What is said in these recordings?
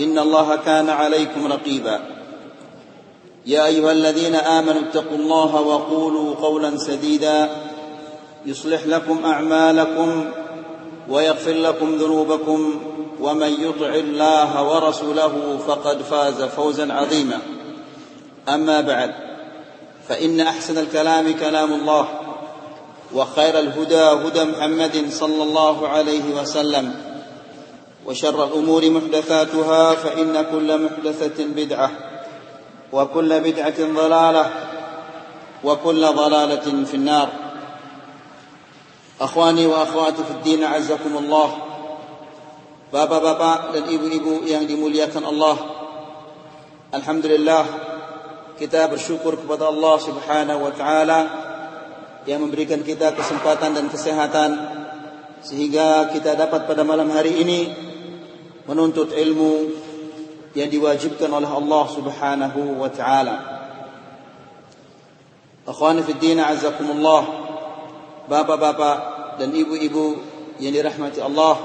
إن الله كان عليكم رقيبا. يا أيها الذين آمنوا اتقوا الله وقولوا قولا سديدا. يصلح لكم أعمالكم ويغفر لكم ذنوبكم. ومن يطع الله ورسوله فقد فاز فوزا عظيما. أما بعد فإن أحسن الكلام كلام الله وخير الهدى هدى محمد صلى الله عليه وسلم. وشر الأمور محدثاتها فإن كل محدثة بدعة وكل بدعة ضلالة وكل ضلالة في النار. أخواني وأخواتي في الدين عزكم الله. بابا بابا للإبو إبو يعني لمليكا الله الحمد لله كتاب الشكر kepada الله سبحانه وتعالى يا memberikan kita kesempatan dan kesehatan sehingga kita dapat pada malam hari ini menuntut ilmu yang diwajibkan oleh Allah Subhanahu wa taala. Akhwani fi din azakumullah. Bapak-bapak dan ibu-ibu yang dirahmati Allah.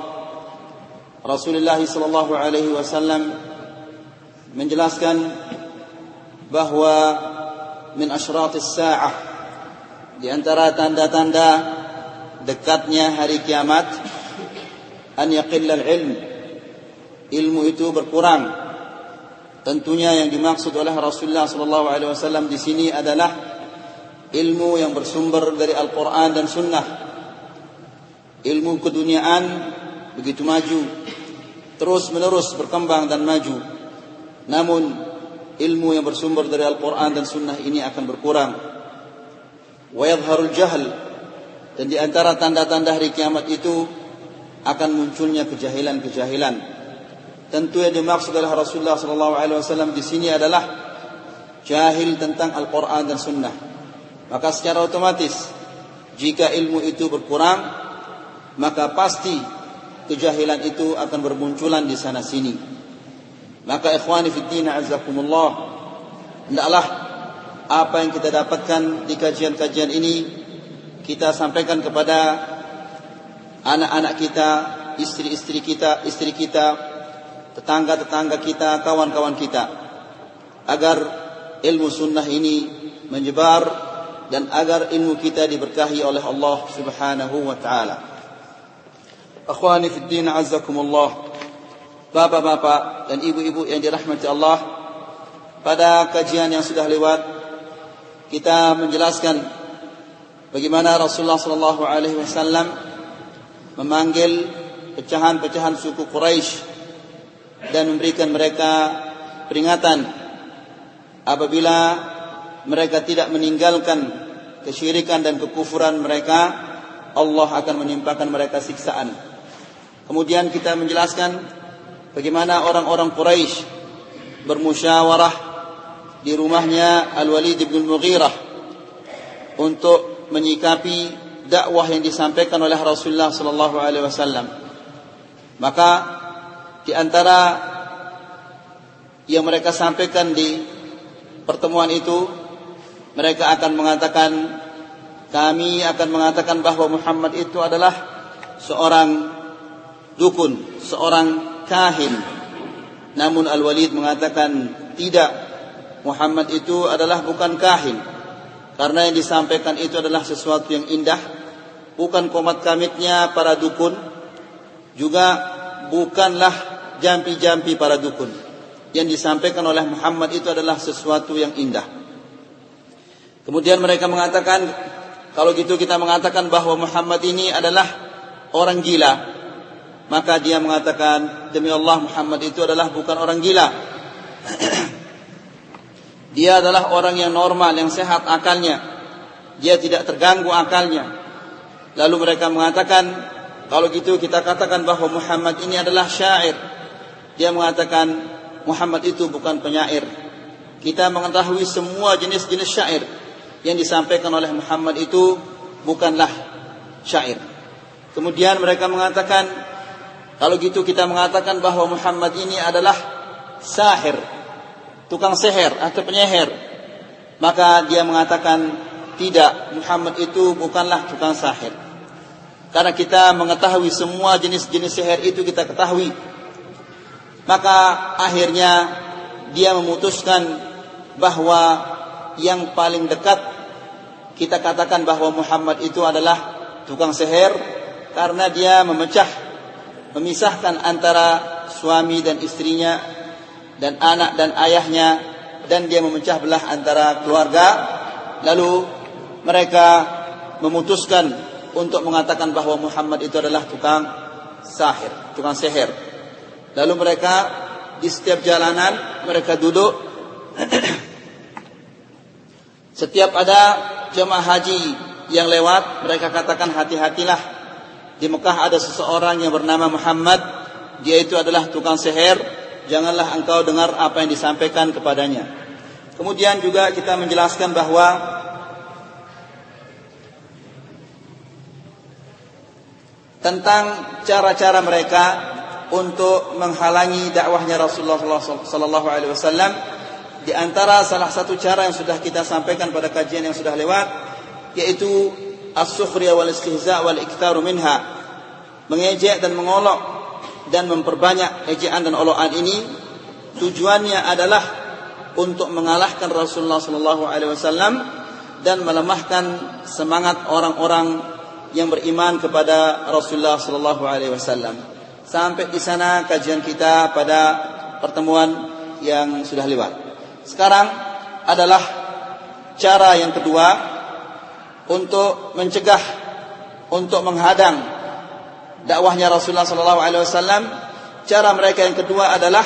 Rasulullah sallallahu alaihi wasallam menjelaskan bahwa min asyratis sa'ah di antara tanda-tanda dekatnya hari kiamat an yaqilla al-ilm ilmu itu berkurang. Tentunya yang dimaksud oleh Rasulullah sallallahu alaihi wasallam di sini adalah ilmu yang bersumber dari Al-Qur'an dan Sunnah. Ilmu keduniaan begitu maju, terus menerus berkembang dan maju. Namun ilmu yang bersumber dari Al-Qur'an dan Sunnah ini akan berkurang. Wa yadhharul jahl dan di antara tanda-tanda hari kiamat itu akan munculnya kejahilan-kejahilan. Tentu yang dimaksud oleh Rasulullah sallallahu alaihi wasallam di sini adalah jahil tentang Al-Qur'an dan Sunnah. Maka secara otomatis jika ilmu itu berkurang, maka pasti kejahilan itu akan bermunculan di sana sini. Maka ikhwani fi din azakumullah, hendaklah apa yang kita dapatkan di kajian-kajian ini kita sampaikan kepada anak-anak kita, istri-istri kita, istri kita, tetangga-tetangga kita, kawan-kawan kita agar ilmu sunnah ini menyebar dan agar ilmu kita diberkahi oleh Allah Subhanahu wa taala. Akhwani fi din azzakumullah. Bapak-bapak dan ibu-ibu yang dirahmati Allah, pada kajian yang sudah lewat kita menjelaskan bagaimana Rasulullah sallallahu alaihi wasallam memanggil pecahan-pecahan suku Quraisy dan memberikan mereka peringatan apabila mereka tidak meninggalkan kesyirikan dan kekufuran mereka Allah akan menimpakan mereka siksaan. Kemudian kita menjelaskan bagaimana orang-orang Quraisy bermusyawarah di rumahnya Al-Walid bin Mughirah untuk menyikapi dakwah yang disampaikan oleh Rasulullah sallallahu alaihi wasallam. Maka di antara yang mereka sampaikan di pertemuan itu mereka akan mengatakan kami akan mengatakan bahwa Muhammad itu adalah seorang dukun, seorang kahin. Namun Al-Walid mengatakan tidak. Muhammad itu adalah bukan kahin. Karena yang disampaikan itu adalah sesuatu yang indah, bukan komat kamitnya para dukun, juga bukanlah jampi-jampi para dukun. yang disampaikan oleh Muhammad itu adalah sesuatu yang indah. Kemudian mereka mengatakan, kalau gitu kita mengatakan bahwa Muhammad ini adalah orang gila. Maka dia mengatakan, demi Allah Muhammad itu adalah bukan orang gila. dia adalah orang yang normal, yang sehat akalnya. Dia tidak terganggu akalnya. Lalu mereka mengatakan, kalau gitu kita katakan bahwa Muhammad ini adalah syair. Dia mengatakan, Muhammad itu bukan penyair. Kita mengetahui semua jenis-jenis syair yang disampaikan oleh Muhammad itu bukanlah syair. Kemudian mereka mengatakan kalau gitu kita mengatakan bahwa Muhammad ini adalah sahir, tukang seher atau penyihir. Maka dia mengatakan tidak, Muhammad itu bukanlah tukang sahir. Karena kita mengetahui semua jenis-jenis sihir itu kita ketahui maka akhirnya dia memutuskan bahwa yang paling dekat kita katakan bahwa Muhammad itu adalah tukang seher karena dia memecah memisahkan antara suami dan istrinya dan anak dan ayahnya dan dia memecah belah antara keluarga lalu mereka memutuskan untuk mengatakan bahwa Muhammad itu adalah tukang sahir, tukang seher. Lalu mereka di setiap jalanan mereka duduk. setiap ada jemaah haji yang lewat, mereka katakan hati-hatilah. Di Mekah ada seseorang yang bernama Muhammad, dia itu adalah tukang seher, janganlah engkau dengar apa yang disampaikan kepadanya. Kemudian juga kita menjelaskan bahwa tentang cara-cara mereka untuk menghalangi dakwahnya Rasulullah sallallahu alaihi wasallam di antara salah satu cara yang sudah kita sampaikan pada kajian yang sudah lewat yaitu as-sukhriya wal istihza wal iktaru minha mengejek dan mengolok dan memperbanyak ejaan dan olokan ini tujuannya adalah untuk mengalahkan Rasulullah sallallahu alaihi wasallam dan melemahkan semangat orang-orang yang beriman kepada Rasulullah sallallahu alaihi wasallam. Sampai di sana kajian kita pada pertemuan yang sudah lewat. Sekarang adalah cara yang kedua untuk mencegah, untuk menghadang dakwahnya Rasulullah sallallahu alaihi wasallam. Cara mereka yang kedua adalah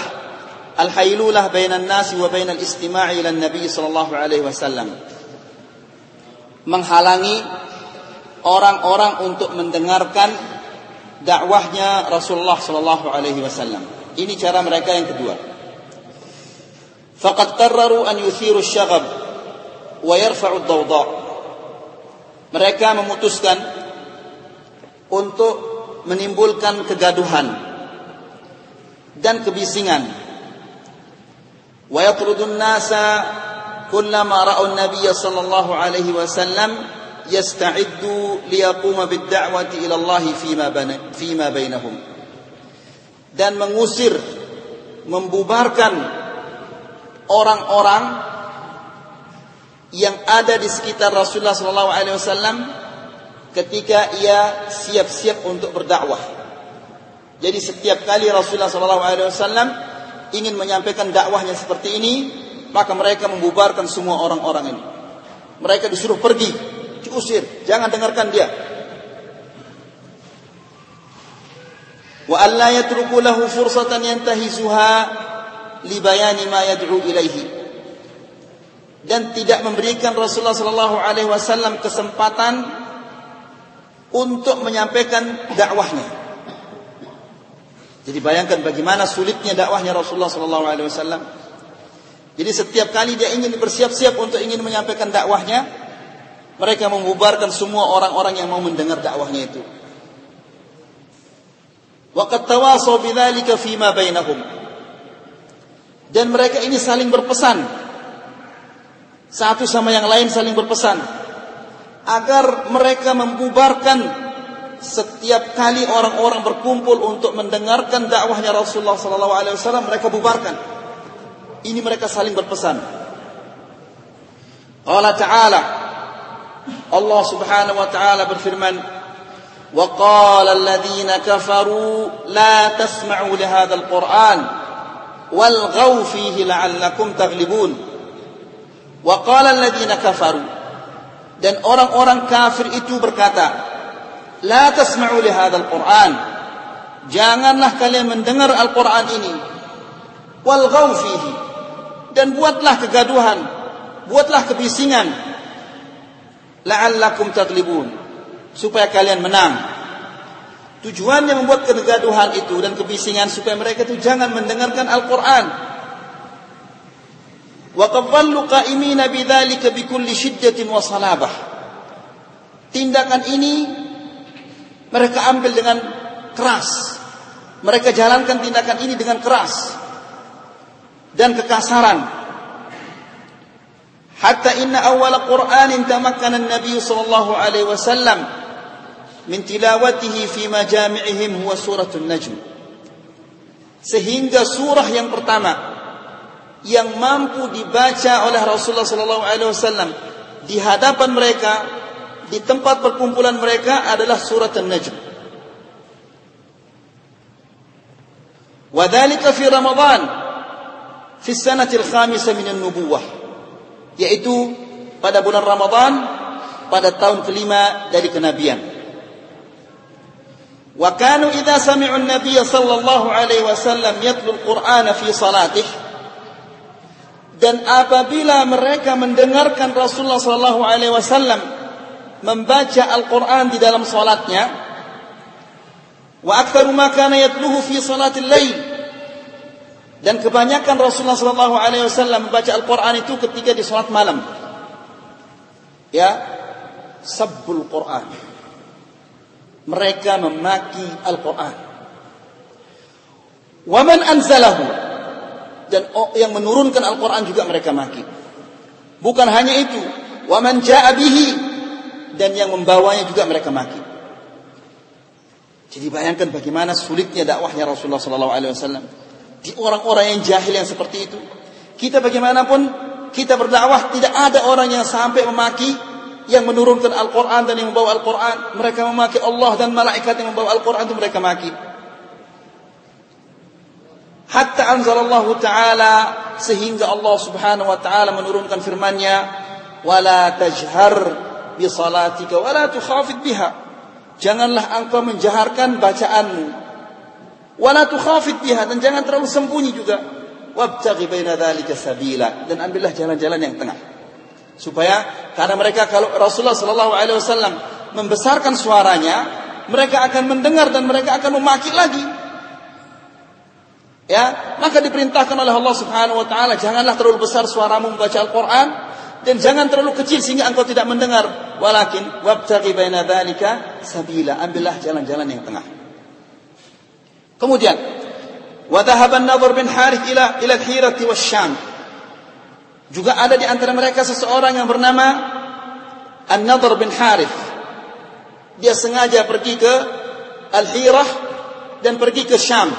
al-hailulah bainan nasi wa bainal istima'i ila nabi sallallahu alaihi wasallam. Menghalangi orang-orang untuk mendengarkan dakwahnya Rasulullah sallallahu alaihi wasallam. Ini cara mereka yang kedua. Faqad qarraru an yuthiru asy-syaghab wa yarfa'u ad-dawda. Mereka memutuskan untuk menimbulkan kegaduhan dan kebisingan. Wa yatrudun nasa kullama ra'u an-nabiy sallallahu alaihi wasallam yasta'iddu liyaquma bid-da'wati ila Allah fima fima bainahum dan mengusir membubarkan orang-orang yang ada di sekitar Rasulullah sallallahu alaihi wasallam ketika ia siap-siap untuk berdakwah. Jadi setiap kali Rasulullah sallallahu alaihi wasallam ingin menyampaikan dakwahnya seperti ini, maka mereka membubarkan semua orang-orang ini. Mereka disuruh pergi diusir, jangan dengarkan dia. Wa alla yatruku lahu fursatan yantahizuha li bayani ma yad'u ilaihi. Dan tidak memberikan Rasulullah sallallahu alaihi wasallam kesempatan untuk menyampaikan dakwahnya. Jadi bayangkan bagaimana sulitnya dakwahnya Rasulullah sallallahu alaihi wasallam. Jadi setiap kali dia ingin bersiap-siap untuk ingin menyampaikan dakwahnya, mereka membubarkan semua orang-orang yang mau mendengar dakwahnya itu. Waqad tawasaw bidzalika fima bainahum. Dan mereka ini saling berpesan. Satu sama yang lain saling berpesan agar mereka membubarkan setiap kali orang-orang berkumpul untuk mendengarkan dakwahnya Rasulullah sallallahu alaihi wasallam mereka bubarkan. Ini mereka saling berpesan. Allah Ta'ala Allah Subhanahu wa taala berfirman, "Wa qala alladziina kafaru la tasma'u li hadzal Qur'an walghaw fihi la'allakum taghlibun. Wa qala alladziina kafaru dan orang-orang kafir itu berkata la tasma'u li hadzal qur'an janganlah kalian mendengar Al-Qur'an ini fihi dan buatlah kegaduhan buatlah kebisingan la'allakum taglibun supaya kalian menang Tujuannya membuat kegaduhan itu dan kebisingan supaya mereka itu jangan mendengarkan Al-Quran. Wa qadhallu qa'imina bidzalika bikulli shiddatin wa salabah. Tindakan ini mereka ambil dengan keras. Mereka jalankan tindakan ini dengan keras dan kekasaran. Hatta inna awal Qur'anin tamakkana an-nabiy sallallahu alaihi wasallam min tilawatihi fi majami'ihim huwa suratul najm sehingga surah yang pertama yang mampu dibaca oleh Rasulullah sallallahu alaihi wasallam di hadapan mereka di tempat perkumpulan mereka adalah surat An-Najm. Ramadan fi sanati al-khamisah min an-nubuwah yaitu pada bulan Ramadhan pada tahun kelima dari kenabian. Wakanu kanu samiul Nabiya sallallahu alaihi wasallam yatlu al-Qur'ana fi salatih dan apabila mereka mendengarkan Rasulullah sallallahu alaihi wasallam membaca Al-Qur'an di dalam salatnya wa aktsaru ma kana yatluhu fi salatil lail dan kebanyakan Rasulullah sallallahu alaihi wasallam membaca Al-Qur'an itu ketika di salat malam ya sabbul Qur'an mereka memaki Al-Quran. Waman anzalahu dan yang menurunkan Al-Quran juga mereka maki. Bukan hanya itu, waman ja'abihi dan yang membawanya juga mereka maki. Jadi bayangkan bagaimana sulitnya dakwahnya Rasulullah Sallallahu Alaihi Wasallam di orang-orang yang jahil yang seperti itu. Kita bagaimanapun kita berdakwah tidak ada orang yang sampai memaki yang menurunkan Al-Quran dan yang membawa Al-Quran. Mereka memaki Allah dan malaikat yang membawa Al-Quran itu mereka maki. Hatta anzalallahu ta'ala sehingga Allah subhanahu wa ta'ala menurunkan firmannya wala tajhar bi salatika wala tukhafid biha janganlah engkau menjaharkan bacaanmu wala tukhafid biha dan jangan terlalu sembunyi juga wabtaghi baina dzalika sabila dan ambillah jalan-jalan yang tengah supaya karena mereka kalau Rasulullah Shallallahu Alaihi Wasallam membesarkan suaranya, mereka akan mendengar dan mereka akan memaki lagi. Ya, maka diperintahkan oleh Allah Subhanahu wa taala, janganlah terlalu besar suaramu membaca Al-Qur'an dan jangan terlalu kecil sehingga engkau tidak mendengar. Walakin wabtaghi baina dzalika sabila, ambillah jalan-jalan yang tengah. Kemudian, wa dhahaba an-nadhr bin Harith ila ila al-Hirati wasyam. Juga ada di antara mereka seseorang yang bernama An-Nadhr bin Harith. Dia sengaja pergi ke Al-Hirah dan pergi ke Syam.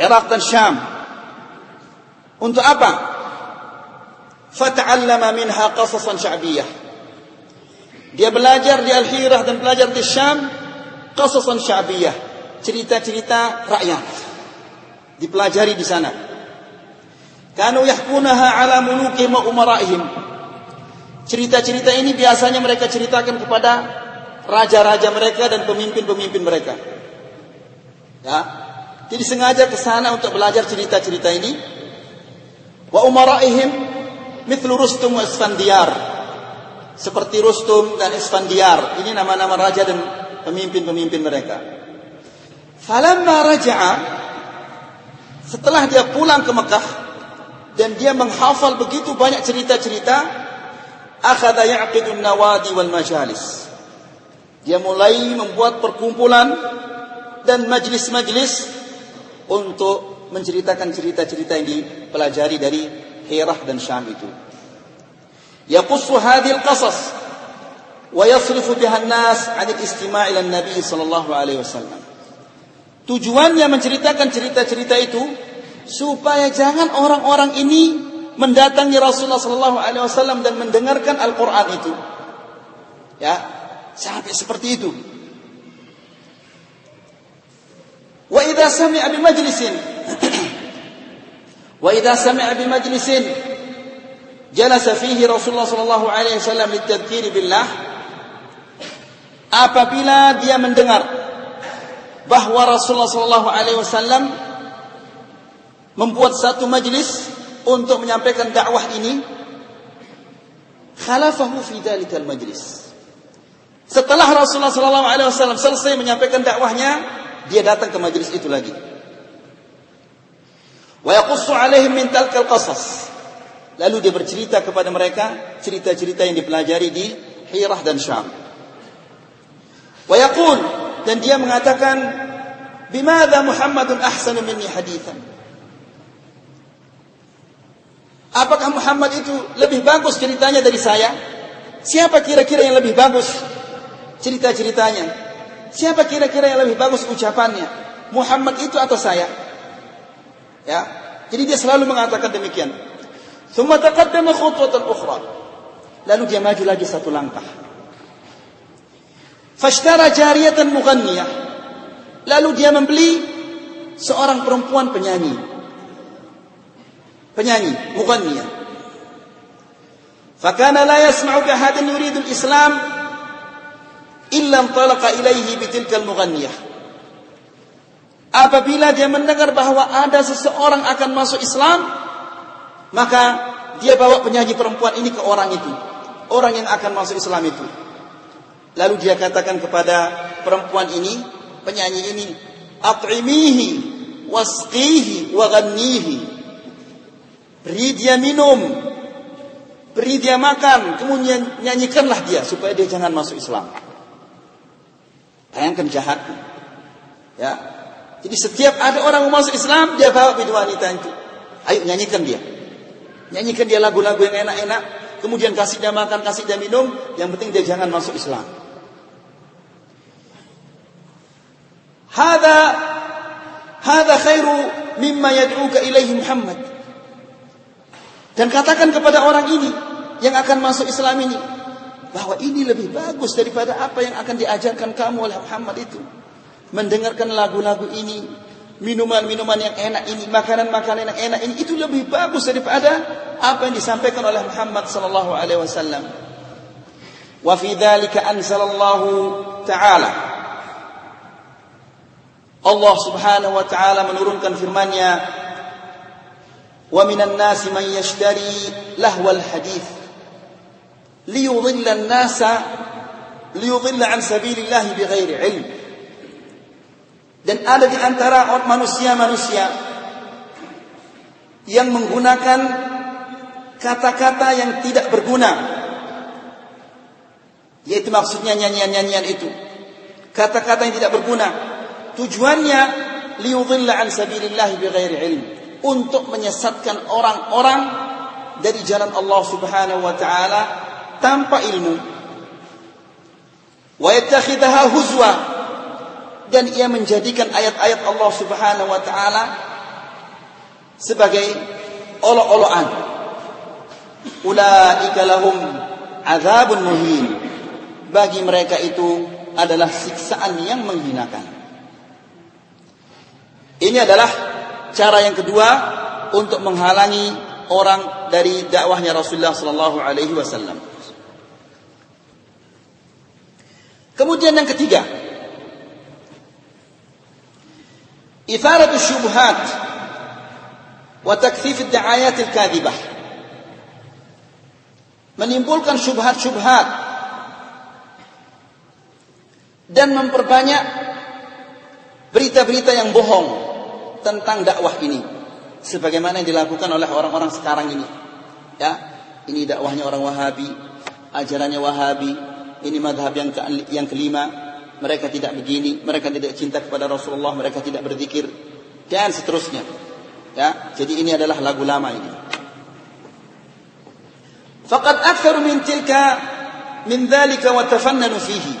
Irak dan Syam. Untuk apa? Fata'allama minha qasasan sya'biyah. Dia belajar di Al-Hirah dan belajar di Syam qasasan sya'biyah. Cerita-cerita rakyat. Dipelajari di sana. Kanu yahkunaha ala mulukihim wa umaraihim. Cerita-cerita ini biasanya mereka ceritakan kepada raja-raja mereka dan pemimpin-pemimpin mereka. Ya. Jadi sengaja ke sana untuk belajar cerita-cerita ini. Wa umaraihim mithlu Rustum wa Isfandiar. Seperti Rustum dan Isfandiar. Ini nama-nama raja dan pemimpin-pemimpin mereka. Falamma raja'a setelah dia pulang ke Mekah, dan dia menghafal begitu banyak cerita-cerita akhadha ya'qidun nawadi wal majalis. Dia mulai membuat perkumpulan dan majlis-majlis untuk menceritakan cerita-cerita yang dipelajari dari Hirah dan Syam itu. Yaqussu hadhihi al-qasas wa yasrifu biha an-nas 'an al-istima' ila an-nabi sallallahu alaihi wasallam tujuannya menceritakan cerita-cerita itu supaya jangan orang-orang ini mendatangi Rasulullah sallallahu alaihi wasallam dan mendengarkan Al-Qur'an itu. Ya, sampai seperti itu. Wa idza sami'a bi majlisin Wa idza sami'a bi majlisin jalasa fihi Rasulullah sallallahu alaihi wasallam litadhkir billah apabila dia mendengar bahwa Rasulullah sallallahu alaihi wasallam membuat satu majlis untuk menyampaikan dakwah ini. Khalafahu fi dalikal majlis. Setelah Rasulullah sallallahu alaihi wasallam selesai menyampaikan dakwahnya dia datang ke majlis itu lagi. Wa yaqussu alaihim min talkal qasas. Lalu dia bercerita kepada mereka cerita-cerita yang dipelajari di Hirah dan Syam. Wa yaqul dan dia mengatakan bimadza Muhammadun ahsanu minni hadithan Apakah Muhammad itu lebih bagus ceritanya dari saya? Siapa kira-kira yang lebih bagus cerita-ceritanya? Siapa kira-kira yang lebih bagus ucapannya? Muhammad itu atau saya? Ya. Jadi dia selalu mengatakan demikian. Thumma taqaddama khutwatan ukhra. Lalu dia maju lagi satu langkah. Fashtara jariyatan mughanniyah. Lalu dia membeli seorang perempuan penyanyi. Penyanyi, mughanniyah. Fakana la yasma'u bi ahadin al-islam illa antalaqa ilaihi bitilka al-mughanniyah. Apabila dia mendengar bahwa ada seseorang akan masuk Islam, maka dia bawa penyanyi perempuan ini ke orang itu. Orang yang akan masuk Islam itu. Lalu dia katakan kepada perempuan ini, penyanyi ini, "At'imihi wasqihi wa ghannihi." Beri dia minum, beri dia makan, kemudian nyanyikanlah dia supaya dia jangan masuk Islam. Bayangkan jahat. Ya. Jadi setiap ada orang mau masuk Islam, dia bawa bidu wanita itu. Ayo nyanyikan dia. Nyanyikan dia lagu-lagu yang enak-enak, kemudian kasih dia makan, kasih dia minum, yang penting dia jangan masuk Islam. Hada hada khairu mimma yad'uka ilaihi Muhammad. Dan katakan kepada orang ini yang akan masuk Islam ini bahwa ini lebih bagus daripada apa yang akan diajarkan kamu oleh Muhammad itu. Mendengarkan lagu-lagu ini, minuman-minuman yang enak ini, makanan-makanan yang enak ini itu lebih bagus daripada apa yang disampaikan oleh Muhammad sallallahu alaihi wasallam. Wa fi dzalika anzalallahu ta'ala Allah Subhanahu wa taala menurunkan firman-Nya Wa minan nasi man yashtari lahwal hadith liyudhilla an-nasa liyudhilla an sabilillah bighairi ilm. Dan ada di antara manusia-manusia yang menggunakan kata-kata yang tidak berguna yaitu maksudnya nyanyian-nyanyian itu. Kata-kata yang tidak berguna tujuannya liyudhilla an sabilillah bighairi ilm. Untuk menyesatkan orang-orang dari jalan Allah Subhanahu wa taala tanpa ilmu. Wa yattakhidha huzwa. Dan ia menjadikan ayat-ayat Allah Subhanahu wa taala sebagai olok-olokan ulaika lahum azabun muhin. Bagi mereka itu adalah siksaan yang menghinakan ini adalah cara yang kedua untuk menghalangi orang dari dakwahnya Rasulullah sallallahu alaihi wasallam Kemudian yang ketiga, إثارة الشبهات وتكثيف الدعايات الكاذبة menimbulkan syubhat-syubhat dan memperbanyak berita-berita yang bohong tentang dakwah ini. Sebagaimana yang dilakukan oleh orang-orang sekarang ini. Ya ini dakwahnya orang Wahabi ajarannya Wahabi ini madhab yang ke, yang kelima. Mereka tidak begini mereka tidak cinta kepada Rasulullah mereka tidak berzikir dan seterusnya. Ya jadi ini adalah lagu lama ini. Faqad aktharu min tilka min dhalika wa tafannanu fihi.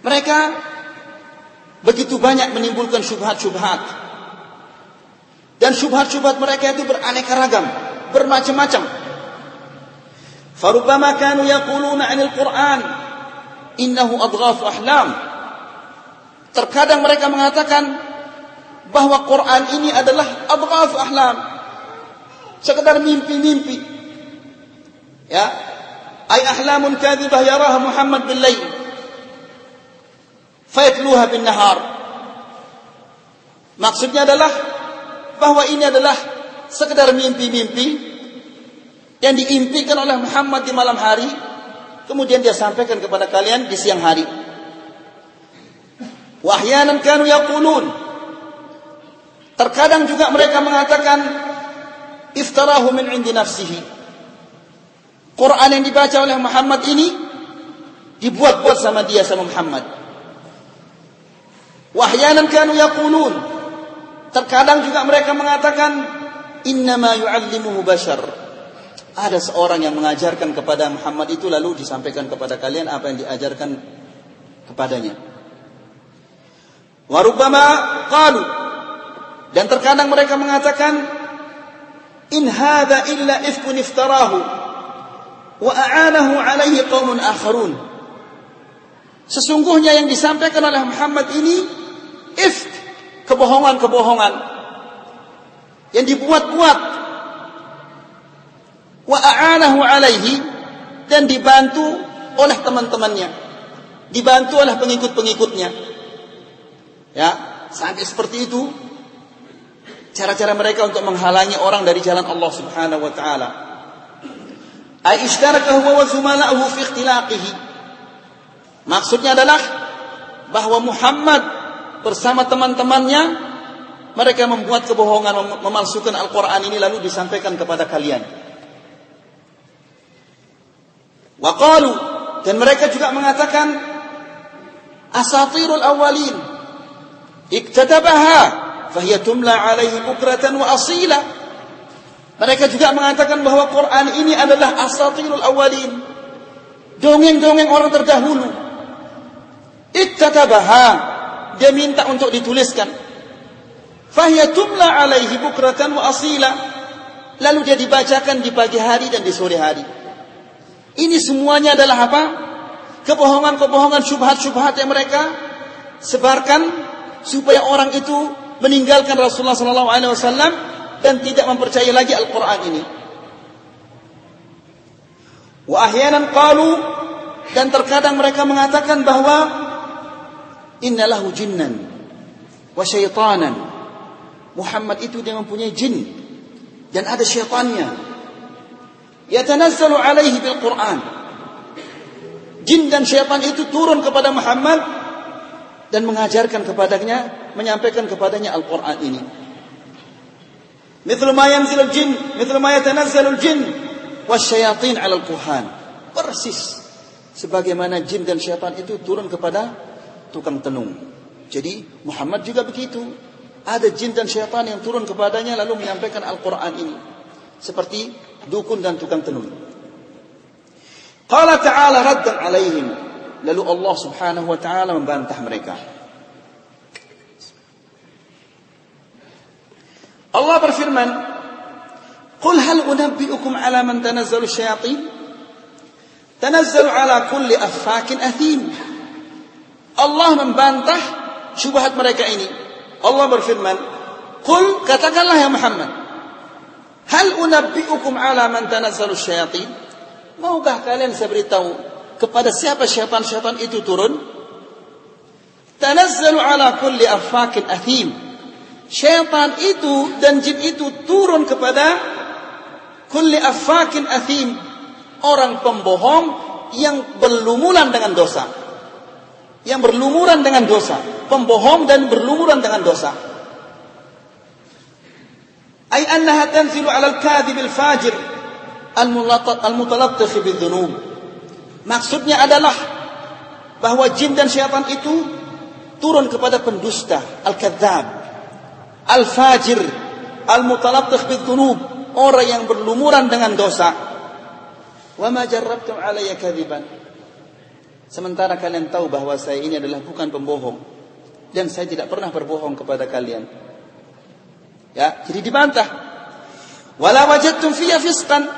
Mereka begitu banyak menimbulkan syubhat-syubhat. Dan syubhat-syubhat mereka itu beraneka ragam, bermacam-macam. Farubama kanu yaquluna 'anil Qur'an innahu adghaf ahlam. Terkadang mereka mengatakan bahwa Quran ini adalah adghaf ahlam. Sekedar mimpi-mimpi. Ya. Ai ahlamun kadhibah yaraha Muhammad bil lail. Fayatluha bin nahar. Maksudnya adalah bahwa ini adalah sekedar mimpi-mimpi yang diimpikan oleh Muhammad di malam hari kemudian dia sampaikan kepada kalian di siang hari. Wahyanan kanu yaqulun Terkadang juga mereka mengatakan iftarahu min indi nafsihi. Quran yang dibaca oleh Muhammad ini dibuat-buat sama dia sama Muhammad. Wahyanan kanu yaqulun. Terkadang juga mereka mengatakan innama yu'allimuhu bashar. Ada seorang yang mengajarkan kepada Muhammad itu lalu disampaikan kepada kalian apa yang diajarkan kepadanya. Warubama qalu dan terkadang mereka mengatakan in hadza illa ifkun iftarahu wa a'anahu alaihi qaumun akharun. Sesungguhnya yang disampaikan oleh Muhammad ini ifk, kebohongan-kebohongan yang dibuat-buat wa a'anahu alaihi dan dibantu oleh teman-temannya, dibantu oleh pengikut-pengikutnya. Ya, sampai seperti itu cara-cara mereka untuk menghalangi orang dari jalan Allah Subhanahu wa taala. Ai ishtaraka huwa wa zumala'uhu fi ikhtilaqihi. Maksudnya adalah bahwa Muhammad bersama teman-temannya mereka membuat kebohongan memalsukan Al-Qur'an ini lalu disampaikan kepada kalian. Wa qalu dan mereka juga mengatakan asatirul awwalin iktatabaha fahiya tumla alaihi bukratan wa asila. Mereka juga mengatakan bahwa Quran ini adalah asatirul awalin. Dongeng-dongeng orang terdahulu. Ittatabaha. Dia minta untuk dituliskan. Fahiya tumla alaihi bukratan wa asila. Lalu dia dibacakan di pagi hari dan di sore hari. Ini semuanya adalah apa? Kebohongan-kebohongan syubhat-syubhat yang mereka sebarkan supaya orang itu meninggalkan Rasulullah sallallahu alaihi wasallam dan tidak mempercayai lagi Al-Qur'an ini. Wa ahyanan qalu dan terkadang mereka mengatakan bahwa innalahu jinnan wa syaitanan. Muhammad itu dia mempunyai jin dan ada syaitannya. Yatanazzalu alaihi bil Qur'an. Jin dan syaitan itu turun kepada Muhammad dan mengajarkan kepadanya, menyampaikan kepadanya Al-Quran ini. Ma yanzilul jin, mithlu ma yatanazzalul jin, wasyayatin al kuhan. Persis. Sebagaimana jin dan syaitan itu turun kepada tukang tenung. Jadi Muhammad juga begitu. Ada jin dan syaitan yang turun kepadanya lalu menyampaikan Al-Quran ini. Seperti dukun dan tukang tenung. Qala ta'ala raddan alaihim Lalu Allah Subhanahu wa taala membantah mereka. Allah berfirman, "Qul hal unabbi'ukum 'ala man tanazzalu syayatin?" Tanazzalu 'ala kulli affakin athim. Allah membantah syubhat mereka ini. Allah berfirman, "Qul katakanlah ya Muhammad, hal unabbi'ukum 'ala man tanazzalu syayatin?" Maukah kalian saya beritahu kepada siapa syaitan-syaitan itu turun? Tanazzalu ala kulli afakin athim. Syaitan itu dan jin itu turun kepada kulli afakin athim. Orang pembohong yang berlumuran dengan dosa. Yang berlumuran dengan dosa. Pembohong dan berlumuran dengan dosa. Ay annaha tanzilu ala al-kadhib al-fajir al-mutalattikh bidhunub. Maksudnya adalah bahwa jin dan syaitan itu turun kepada pendusta, al-kadzab, al-fajir, al-mutalaqqih bidhunub, orang yang berlumuran dengan dosa. Wa ma jarrabtum alayya kadziban. Sementara kalian tahu bahwa saya ini adalah bukan pembohong dan saya tidak pernah berbohong kepada kalian. Ya, jadi dibantah. Wala wajadtum fiyya fisqan.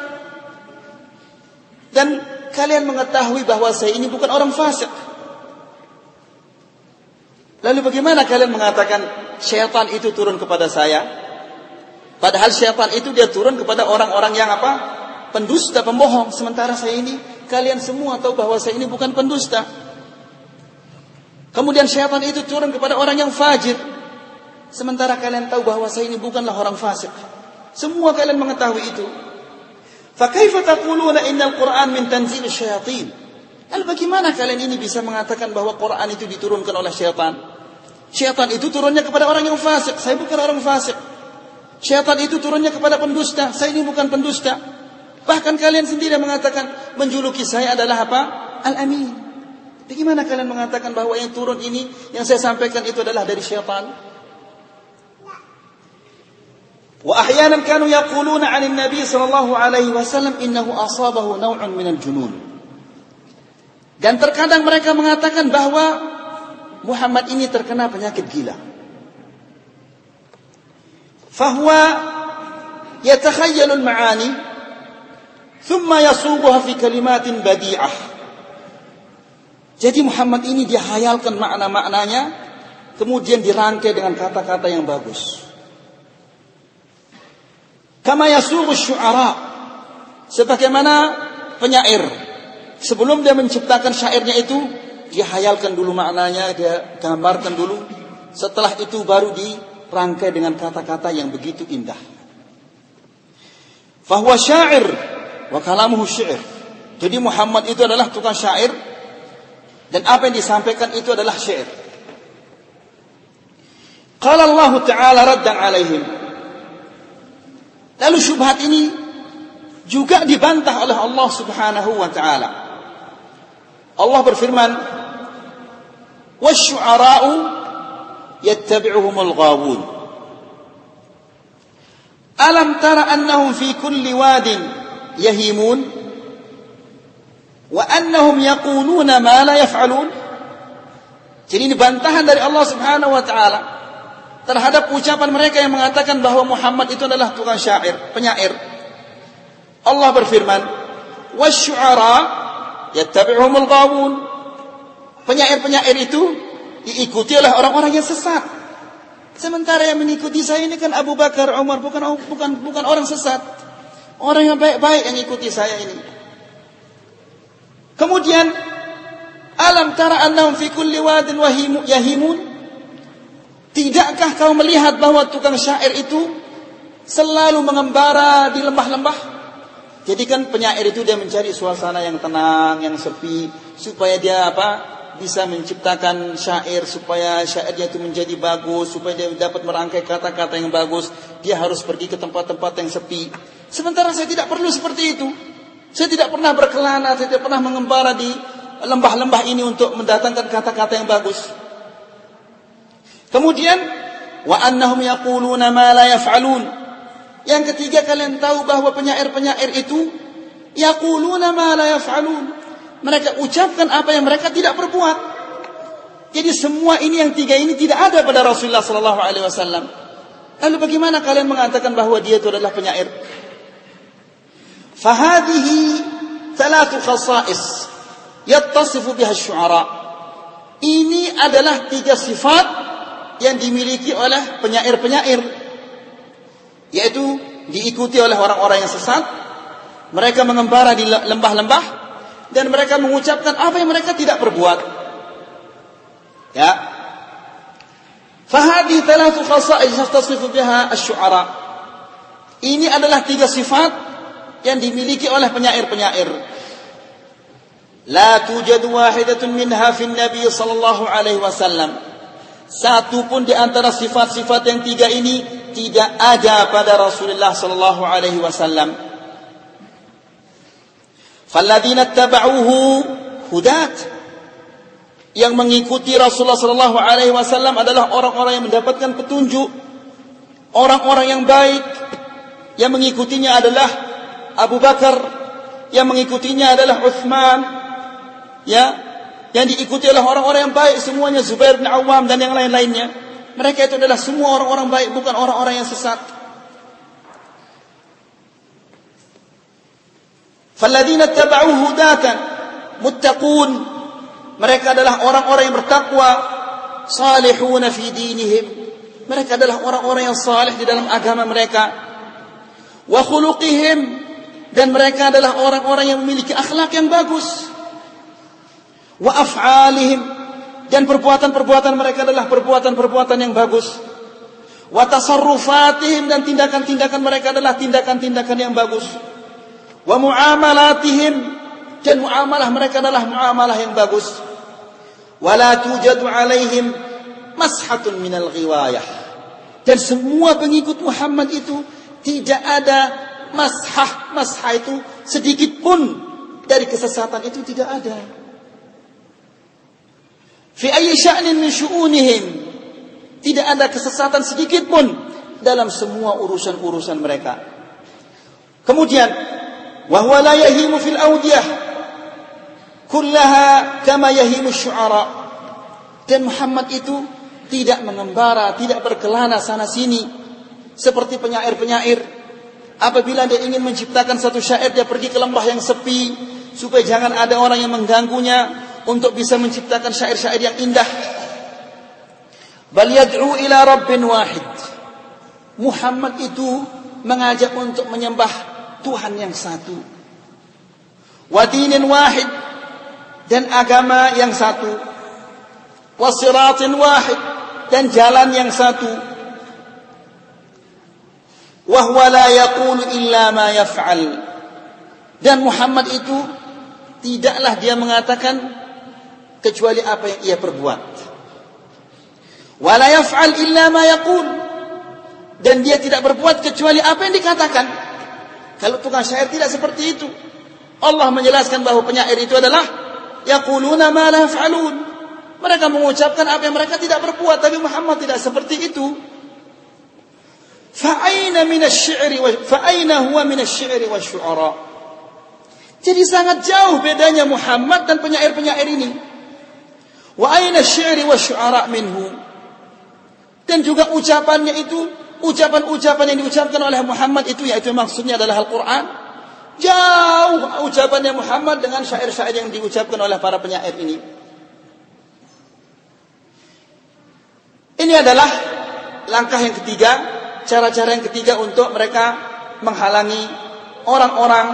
Dan kalian mengetahui bahwa saya ini bukan orang fasik. Lalu bagaimana kalian mengatakan syaitan itu turun kepada saya? Padahal syaitan itu dia turun kepada orang-orang yang apa? Pendusta, pembohong. Sementara saya ini, kalian semua tahu bahwa saya ini bukan pendusta. Kemudian syaitan itu turun kepada orang yang fajir. Sementara kalian tahu bahwa saya ini bukanlah orang fasik. Semua kalian mengetahui itu. Fakaifa taquluna innal Qur'an min tanzil syayatin? Lalu bagaimana kalian ini bisa mengatakan bahwa Quran itu diturunkan oleh syaitan? Syaitan itu turunnya kepada orang yang fasik. Saya bukan orang fasik. Syaitan itu turunnya kepada pendusta. Saya ini bukan pendusta. Bahkan kalian sendiri mengatakan menjuluki saya adalah apa? Al-Amin. Bagaimana kalian mengatakan bahwa yang turun ini yang saya sampaikan itu adalah dari syaitan? Wa ahyanan kanu yaquluna 'anil nabi sallallahu alaihi wasallam innahu asabahu naw'un minal junun. Dan terkadang mereka mengatakan bahwa Muhammad ini terkena penyakit gila. Fahuwa yatakhayyalu al-ma'ani thumma yasubuha fi kalimatin badi'ah. Jadi Muhammad ini dia hayalkan makna-maknanya kemudian dirangkai dengan kata-kata yang bagus. Kama yasubu syu'ara. Sebagaimana penyair. Sebelum dia menciptakan syairnya itu, dia hayalkan dulu maknanya, dia gambarkan dulu. Setelah itu baru dirangkai dengan kata-kata yang begitu indah. Fahuwa syair wa kalamuhu syair. Jadi Muhammad itu adalah tukang syair dan apa yang disampaikan itu adalah syair. Qala Allah Ta'ala raddan alaihim Lalu syubhat ini juga dibantah oleh Allah Subhanahu wa taala. Allah berfirman, "Wasyu'ara'u yattabi'uhumul ghawun." Alam tara annahum fi kulli wadin wa annahum yaquluna ma la yaf'alun? Jadi ini bantahan dari Allah Subhanahu wa taala terhadap ucapan mereka yang mengatakan bahwa Muhammad itu adalah tukang syair, penyair. Allah berfirman, "Wasyu'ara yattabi'uhumul ghawun." Penyair-penyair itu diikuti oleh orang-orang yang sesat. Sementara yang mengikuti saya ini kan Abu Bakar, Umar, bukan bukan bukan orang sesat. Orang yang baik-baik yang ikuti saya ini. Kemudian alam tara annahum fi kulli wadin yahimun Tidakkah kau melihat bahwa tukang syair itu selalu mengembara di lembah-lembah? Jadi kan penyair itu dia mencari suasana yang tenang, yang sepi, supaya dia apa? Bisa menciptakan syair supaya syairnya itu menjadi bagus, supaya dia dapat merangkai kata-kata yang bagus. Dia harus pergi ke tempat-tempat yang sepi. Sementara saya tidak perlu seperti itu. Saya tidak pernah berkelana, saya tidak pernah mengembara di lembah-lembah ini untuk mendatangkan kata-kata yang bagus. Kemudian wa annahum yaquluna ma la yaf'alun. Yang ketiga kalian tahu bahwa penyair-penyair itu yaquluna ma la yaf'alun. Mereka ucapkan apa yang mereka tidak perbuat. Jadi semua ini yang tiga ini tidak ada pada Rasulullah sallallahu alaihi wasallam. Lalu bagaimana kalian mengatakan bahwa dia itu adalah penyair? Fahadihi thalathu khasa'is yattasifu biha syu'ara. Ini adalah tiga sifat yang dimiliki oleh penyair-penyair yaitu diikuti oleh orang-orang yang sesat mereka mengembara di lembah-lembah dan mereka mengucapkan apa yang mereka tidak perbuat. Ya. Fahadi thalathu khasa'is tasifu biha asy-syu'ara. Ini adalah tiga sifat yang dimiliki oleh penyair-penyair la tujadu wahidatun minha fi nabi sallallahu alaihi wasallam satu pun di antara sifat-sifat yang tiga ini tidak ada pada Rasulullah sallallahu alaihi wasallam. Falladzina tabauhu hudat. Yang mengikuti Rasulullah sallallahu alaihi wasallam adalah orang-orang yang mendapatkan petunjuk, orang-orang yang baik. Yang mengikutinya adalah Abu Bakar, yang mengikutinya adalah Uthman, ya, yang diikuti oleh orang-orang yang baik semuanya Zubair bin Awam dan yang lain-lainnya. Mereka itu adalah semua orang-orang baik bukan orang-orang yang sesat. Falladzina tabauhu hudatan muttaqun. Mereka adalah orang-orang yang bertakwa, salihuna fi dinihim. Mereka adalah orang-orang yang saleh di dalam agama mereka. Wa dan mereka adalah orang-orang yang memiliki akhlak yang bagus. Wa af'alihim dan perbuatan-perbuatan mereka adalah perbuatan-perbuatan yang bagus. Wa tasarrufatihim dan tindakan-tindakan mereka adalah tindakan-tindakan yang bagus. Wa muamalatihim dan muamalah mereka adalah muamalah yang bagus. Wala tujadu alaihim mashatun minal ghiwayah. Dan semua pengikut Muhammad itu tidak ada mashah. Mashah itu sedikit pun dari kesesatan itu tidak ada. Fi ayyi sya'nin min syu'unihim. Tidak ada kesesatan sedikit pun dalam semua urusan-urusan mereka. Kemudian, wa huwa la yahimu fil awdiyah kullaha kama yahimu syu'ara. Dan Muhammad itu tidak mengembara, tidak berkelana sana sini seperti penyair-penyair. Apabila dia ingin menciptakan satu syair, dia pergi ke lembah yang sepi supaya jangan ada orang yang mengganggunya untuk bisa menciptakan syair-syair yang indah. Bal yad'u ila rabbin wahid. Muhammad itu mengajak untuk menyembah Tuhan yang satu. Wa dinin wahid dan agama yang satu. Wa siratin wahid dan jalan yang satu. Wa la ma yaf'al. Dan Muhammad itu tidaklah dia mengatakan kecuali apa yang ia perbuat. Ma yaqul. Dan dia tidak berbuat kecuali apa yang dikatakan. Kalau tukang syair tidak seperti itu. Allah menjelaskan bahwa penyair itu adalah yaquluna ma la yaf'alun. Mereka mengucapkan apa yang mereka tidak berbuat, tapi Muhammad tidak seperti itu. Fa'aina wa fa'aina huwa asy-syi'ri wasyu'ara. Jadi sangat jauh bedanya Muhammad dan penyair-penyair ini. Wa aina asy-syi'ri wasyu'ara minhu. Dan juga ucapannya itu, ucapan-ucapan yang diucapkan oleh Muhammad itu, yaitu maksudnya adalah Al-Quran. Jauh ucapannya Muhammad dengan syair-syair yang diucapkan oleh para penyair ini. Ini adalah langkah yang ketiga, cara-cara yang ketiga untuk mereka menghalangi orang-orang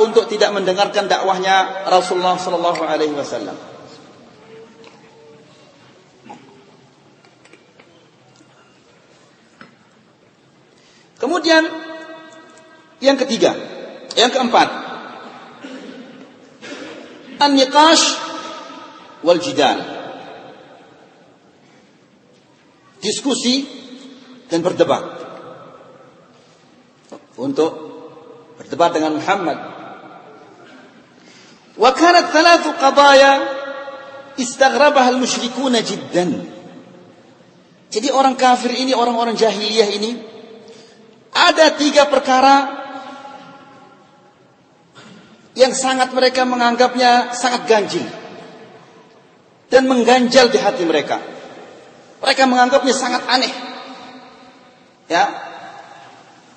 untuk tidak mendengarkan dakwahnya Rasulullah sallallahu alaihi wasallam. Kemudian yang ketiga, yang keempat, an-niqash wal jidal. Diskusi dan berdebat. Untuk berdebat dengan Muhammad. Wa kanat thalathu qadaya istaghrabaha al-musyrikuna jiddan. Jadi orang kafir ini, orang-orang jahiliyah ini ada tiga perkara yang sangat mereka menganggapnya sangat ganjil dan mengganjal di hati mereka. Mereka menganggapnya sangat aneh. Ya.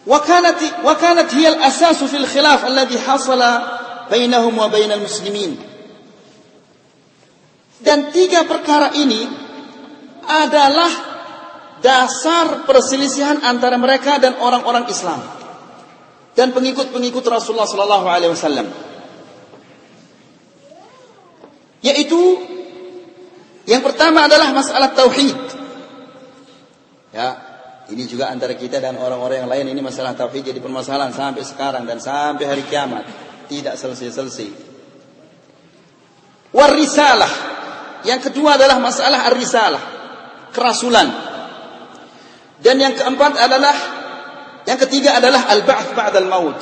Kanat hiya al-asas fil khilaf alladhi hasala bainahum wa bainal muslimin. Dan tiga perkara ini adalah dasar perselisihan antara mereka dan orang-orang Islam dan pengikut-pengikut Rasulullah sallallahu alaihi wasallam. Yaitu yang pertama adalah masalah tauhid. Ya, ini juga antara kita dan orang-orang yang lain ini masalah tauhid jadi permasalahan sampai sekarang dan sampai hari kiamat tidak selesai-selesai. Warisalah. Yang kedua adalah masalah ar-risalah, kerasulan. Dan yang keempat adalah yang ketiga adalah al-ba'ts ba'dal maut.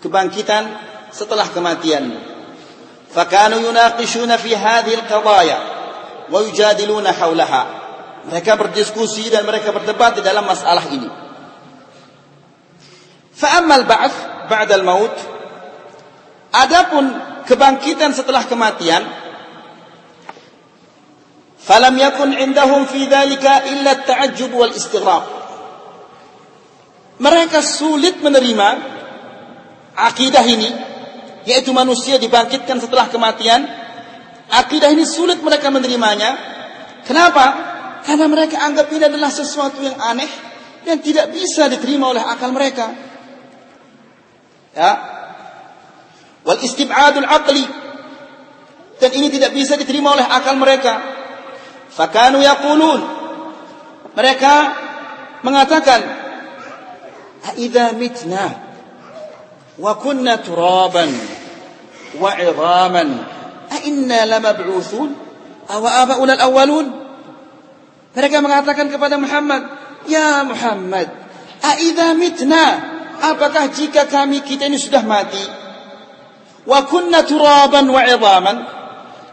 Kebangkitan setelah kematian. Fakanu yunaqishuna fi hadhihi al-qadaya wa yujadiluna haulaha. Mereka berdiskusi dan mereka berdebat di dalam masalah ini. Fa ammal ba'ts ba'dal maut Adapun kebangkitan setelah kematian falam yakun indahum fi dhalika illa ta'ajjub wal istighraq mereka sulit menerima akidah ini yaitu manusia dibangkitkan setelah kematian akidah ini sulit mereka menerimanya Kenapa? Karena mereka anggap ini adalah sesuatu yang aneh yang tidak bisa diterima oleh akal mereka. Ya. Wal istib'adul aqli dan ini tidak bisa diterima oleh akal mereka. Fakanu yaqulun mereka mengatakan idza mitna wa kunna turaban wa 'idhaman a inna lamab'uthun aw aba'una al-awwalun mereka mengatakan kepada Muhammad ya Muhammad a idza mitna? Apakah jika kami kita ini sudah mati? Wa kunna turaban wa 'idhaman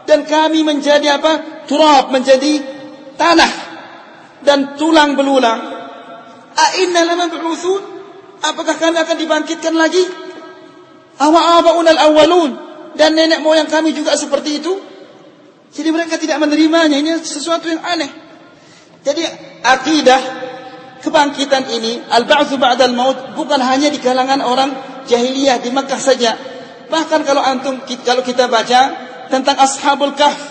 dan kami menjadi apa? Turab menjadi tanah dan tulang belulang. A inna lamab'uthun apakah kami akan dibangkitkan lagi? Awa aba'una al-awwalun? Dan nenek moyang kami juga seperti itu. Jadi mereka tidak menerimanya. Ini sesuatu yang aneh. Jadi akidah kebangkitan ini al-ba'tsu ba'dal maut bukan hanya di kalangan orang jahiliyah di Makkah saja. Bahkan kalau antum kalau kita baca tentang ashabul kahf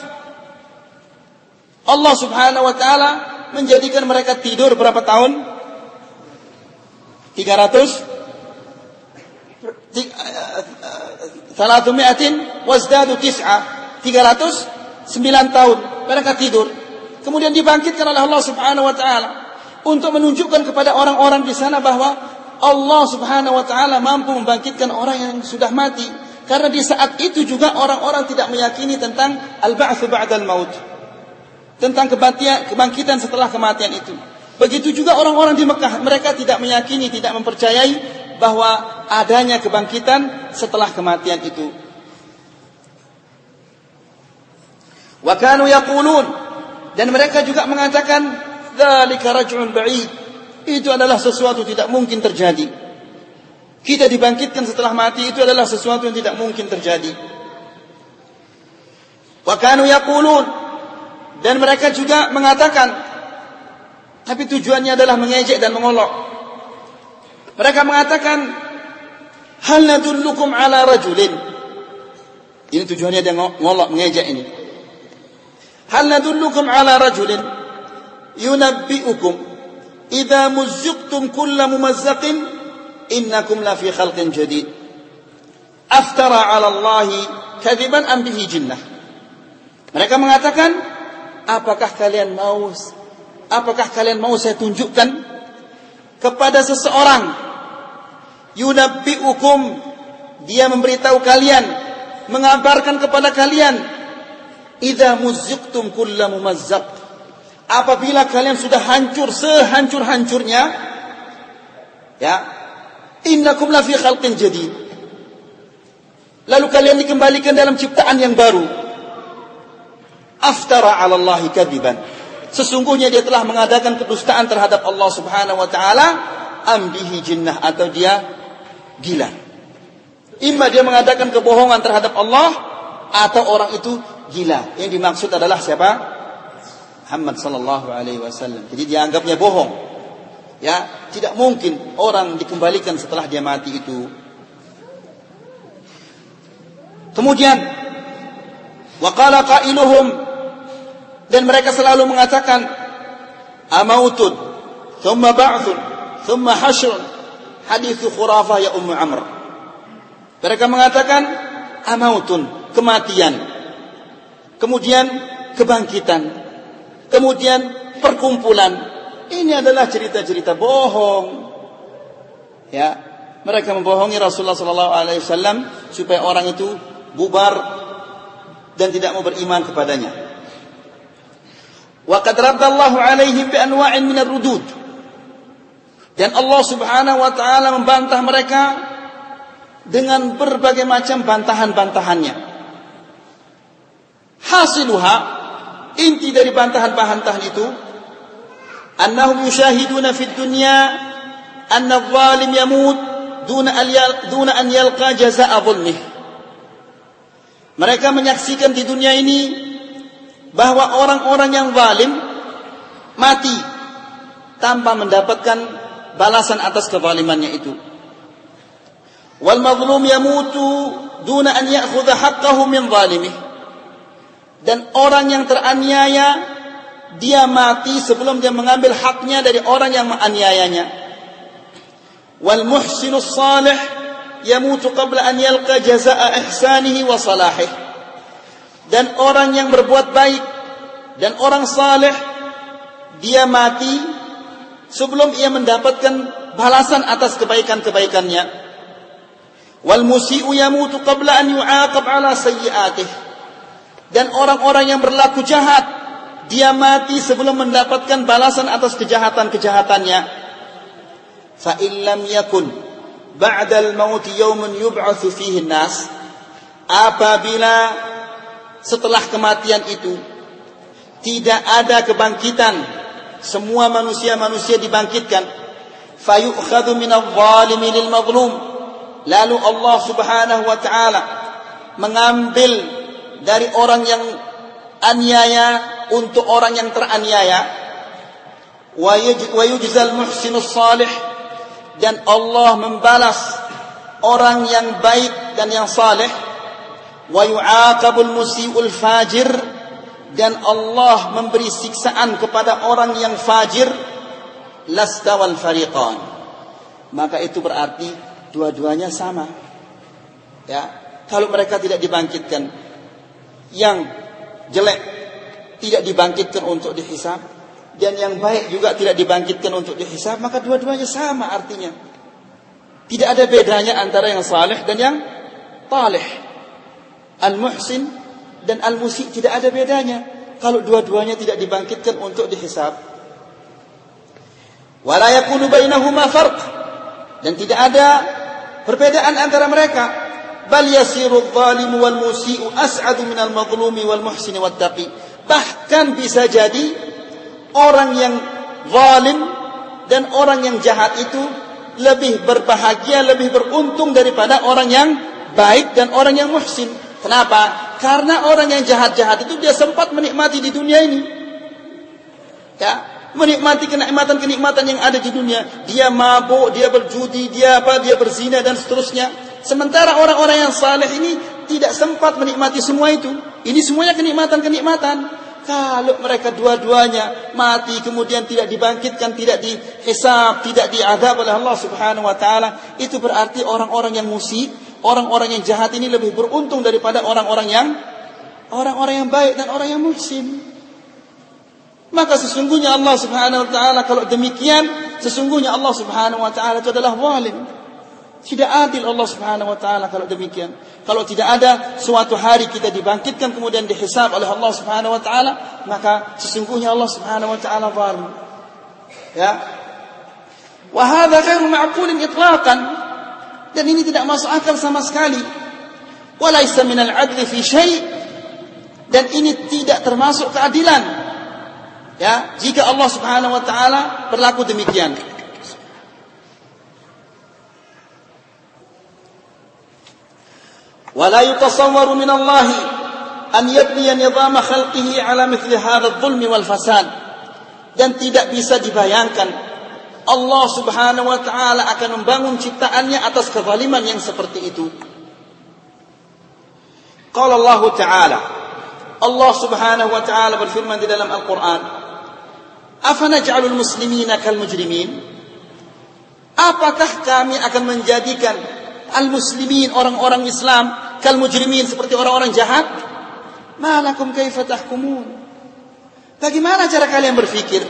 Allah Subhanahu wa taala menjadikan mereka tidur berapa tahun? 300 Salatumi'atin wazdadu tis'a. 309 tahun mereka tidur. Kemudian dibangkitkan oleh Allah Subhanahu wa taala untuk menunjukkan kepada orang-orang di sana bahwa Allah Subhanahu wa taala mampu membangkitkan orang yang sudah mati. Karena di saat itu juga orang-orang tidak meyakini tentang al-ba'tsu ba'dal maut. Tentang kebangkitan, setelah kematian itu. Begitu juga orang-orang di Mekah, mereka tidak meyakini, tidak mempercayai bahwa adanya kebangkitan setelah kematian itu. Wa kanu yaqulun dan mereka juga mengatakan dzalika raj'un ba'id. Itu adalah sesuatu tidak mungkin terjadi. Kita dibangkitkan setelah mati itu adalah sesuatu yang tidak mungkin terjadi. Wa kanu yaqulun dan mereka juga mengatakan tapi tujuannya adalah mengejek dan mengolok. Mereka mengatakan, Hal nadullukum ala rajulin. Ini tujuannya dia ngolok, mengejek ini. Nadullukum ala rajulin yunabbi'ukum idza muzziqtum kulla mumazzaqin innakum la fi khalqin jadid. Aftara 'ala Allah kadiban am bihi jinnah. Mereka mengatakan, apakah kalian mau apakah kalian mau saya tunjukkan kepada seseorang yunabbi'ukum dia memberitahu kalian mengabarkan kepada kalian idza muzziqtum apabila kalian sudah hancur sehancur-hancurnya ya innakum la fi khalqin jadid. Lalu kalian dikembalikan dalam ciptaan yang baru. Aftara 'ala Allah kadiban. Sesungguhnya dia telah mengadakan kedustaan terhadap Allah Subhanahu wa taala. Ambihi jinnah atau dia gila. Ima dia mengadakan kebohongan terhadap Allah atau orang itu gila. Yang dimaksud adalah siapa? Muhammad sallallahu alaihi wasallam. Jadi dianggapnya bohong. Ya, tidak mungkin orang dikembalikan setelah dia mati itu. Kemudian waqala qailuhum dan mereka selalu mengatakan amautun thumma ba'thun thumma hashrun hadis khurafah ya Ummu Amr. Mereka mengatakan amautun, kematian. Kemudian kebangkitan. Kemudian perkumpulan. Ini adalah cerita-cerita bohong. Ya, mereka membohongi Rasulullah sallallahu alaihi wasallam supaya orang itu bubar dan tidak mau beriman kepadanya. Wa qad alaihim bi anwa'in min ar-rudud. Dan Allah Subhanahu wa taala membantah mereka dengan berbagai macam bantahan-bantahannya. Hasiluha inti dari bantahan-bantahan itu annahum yushahiduna fid dunya anna adh-dhalim yamut duna an duna an yalqa jazaa'a dhulmih. Mereka menyaksikan di dunia ini bahwa orang-orang yang zalim mati tanpa mendapatkan balasan atas kezalimannya itu. Wal mazlum yamutu duna an ya'khudha haqqahu min zalimih. Dan orang yang teraniaya dia mati sebelum dia mengambil haknya dari orang yang menganiayanya. Wal muhsinus salih yamutu qabla an yalqa jazaa ihsanihi wa salahih. Dan orang yang berbuat baik dan orang saleh dia mati sebelum ia mendapatkan balasan atas kebaikan-kebaikannya. Wal musii'u yamutu qabla an yu'aqab ala sayyi'atihi. Dan orang-orang yang berlaku jahat dia mati sebelum mendapatkan balasan atas kejahatan-kejahatannya. Fa illam yakun ba'da al-maut yawmun yub'atsu fihi nas apabila setelah kematian itu tidak ada kebangkitan semua manusia-manusia dibangkitkan fayu'khadhu min adh-dhalimi lil lalu Allah Subhanahu wa taala mengambil dari orang yang aniaya untuk orang yang teraniaya. Wa yujzal salih. Dan Allah membalas orang yang baik dan yang saleh wa yu'aqabul fajir. Dan Allah memberi siksaan kepada orang yang fajir. Lasta wal fariqan. Maka itu berarti dua-duanya sama. Ya kalau mereka tidak dibangkitkan yang jelek tidak dibangkitkan untuk dihisab dan yang baik juga tidak dibangkitkan untuk dihisab maka dua-duanya sama artinya. Tidak ada bedanya antara yang saleh dan yang talih al-muhsin dan al-musi tidak ada bedanya. Kalau dua-duanya tidak dibangkitkan untuk dihisab wala yakunu dan tidak ada perbedaan antara mereka bal yasiru dhalimu wal musii'u as'adu minal mazlumi wal muhsini wat taqi bahkan bisa jadi orang yang zalim dan orang yang jahat itu lebih berbahagia lebih beruntung daripada orang yang baik dan orang yang muhsin. Kenapa? Karena orang yang jahat-jahat itu dia sempat menikmati di dunia ini. Ya menikmati kenikmatan-kenikmatan yang ada di dunia. Dia mabuk dia berjudi dia apa dia berzina dan seterusnya Sementara orang-orang yang saleh ini tidak sempat menikmati semua itu. Ini semuanya kenikmatan-kenikmatan. Kalau mereka dua-duanya mati kemudian tidak dibangkitkan, tidak dihisab, tidak diadab oleh Allah Subhanahu wa taala, itu berarti orang-orang yang musik, orang-orang yang jahat ini lebih beruntung daripada orang-orang yang orang-orang yang baik dan orang yang muhsin. Maka sesungguhnya Allah Subhanahu wa taala kalau demikian, sesungguhnya Allah Subhanahu wa taala itu adalah zalim. Tidak adil Allah Subhanahu wa taala kalau demikian. Kalau tidak ada suatu hari kita dibangkitkan kemudian dihisab oleh Allah Subhanahu wa taala, maka sesungguhnya Allah Subhanahu wa taala zalim. Ya. Wa hadza ghairu ma'qulin itlaqan. Dan ini tidak masuk akal sama sekali. Walaysa minal adli fi syai' dan ini tidak termasuk keadilan. Ya, jika Allah Subhanahu wa taala berlaku demikian. ولا يتصور من الله أن يبني نظام خلقه على مثل هذا الظلم والفساد dan tidak bisa dibayangkan Allah Subhanahu wa taala akan membangun ciptaannya atas kezaliman yang seperti itu. Qala Allah taala Allah Subhanahu wa taala berfirman di dalam Al-Qur'an Afanaj'alul muslimina kal mujrimin Apakah kami akan menjadikan al-muslimin orang-orang Islam kal mujrimin seperti orang-orang jahat? Malakum kaifa tahkumun? Bagaimana cara kalian berpikir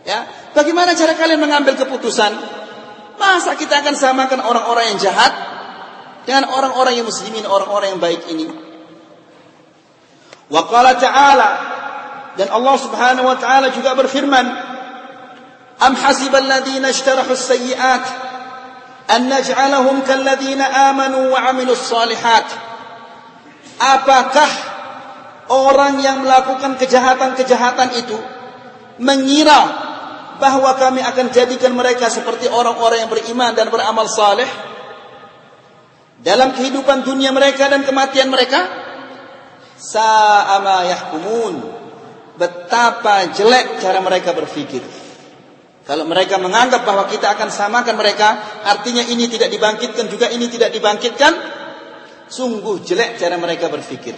ya bagaimana cara kalian mengambil keputusan? Masa kita akan samakan orang-orang yang jahat dengan orang-orang yang muslimin orang-orang yang baik ini? Wa qala ta'ala dan Allah Subhanahu wa taala juga berfirman am hasibal ladzina ishtarahu an naj'alahum kalladzina amanu wa 'amilus. Apakah orang yang melakukan kejahatan-kejahatan itu mengira bahwa kami akan jadikan mereka seperti orang-orang yang beriman dan beramal saleh dalam kehidupan dunia mereka dan kematian mereka? Sa'ama yahkumun. Betapa jelek cara mereka berpikir. Kalau mereka menganggap bahwa kita akan samakan mereka, artinya ini tidak dibangkitkan juga ini tidak dibangkitkan, sungguh jelek cara mereka berpikir.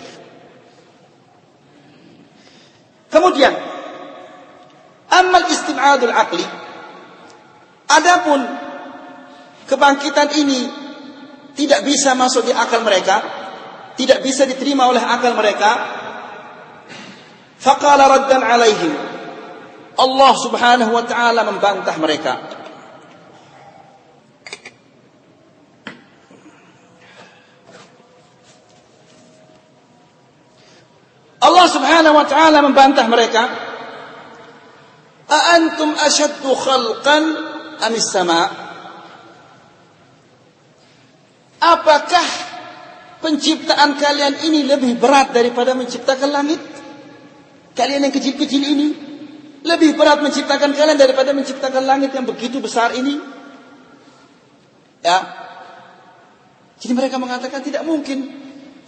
Kemudian Amal istibadul aqli. Adapun kebangkitan ini tidak bisa masuk di akal mereka, tidak bisa diterima oleh akal mereka. Faqala raddan alaihim. Allah Subhanahu wa taala membantah mereka. Allah Subhanahu wa taala membantah mereka. A antum ashaddu khalqan am sama Apakah penciptaan kalian ini lebih berat daripada menciptakan langit? Kalian yang kecil-kecil ini lebih berat menciptakan kalian daripada menciptakan langit yang begitu besar ini? Ya. Jadi mereka mengatakan tidak mungkin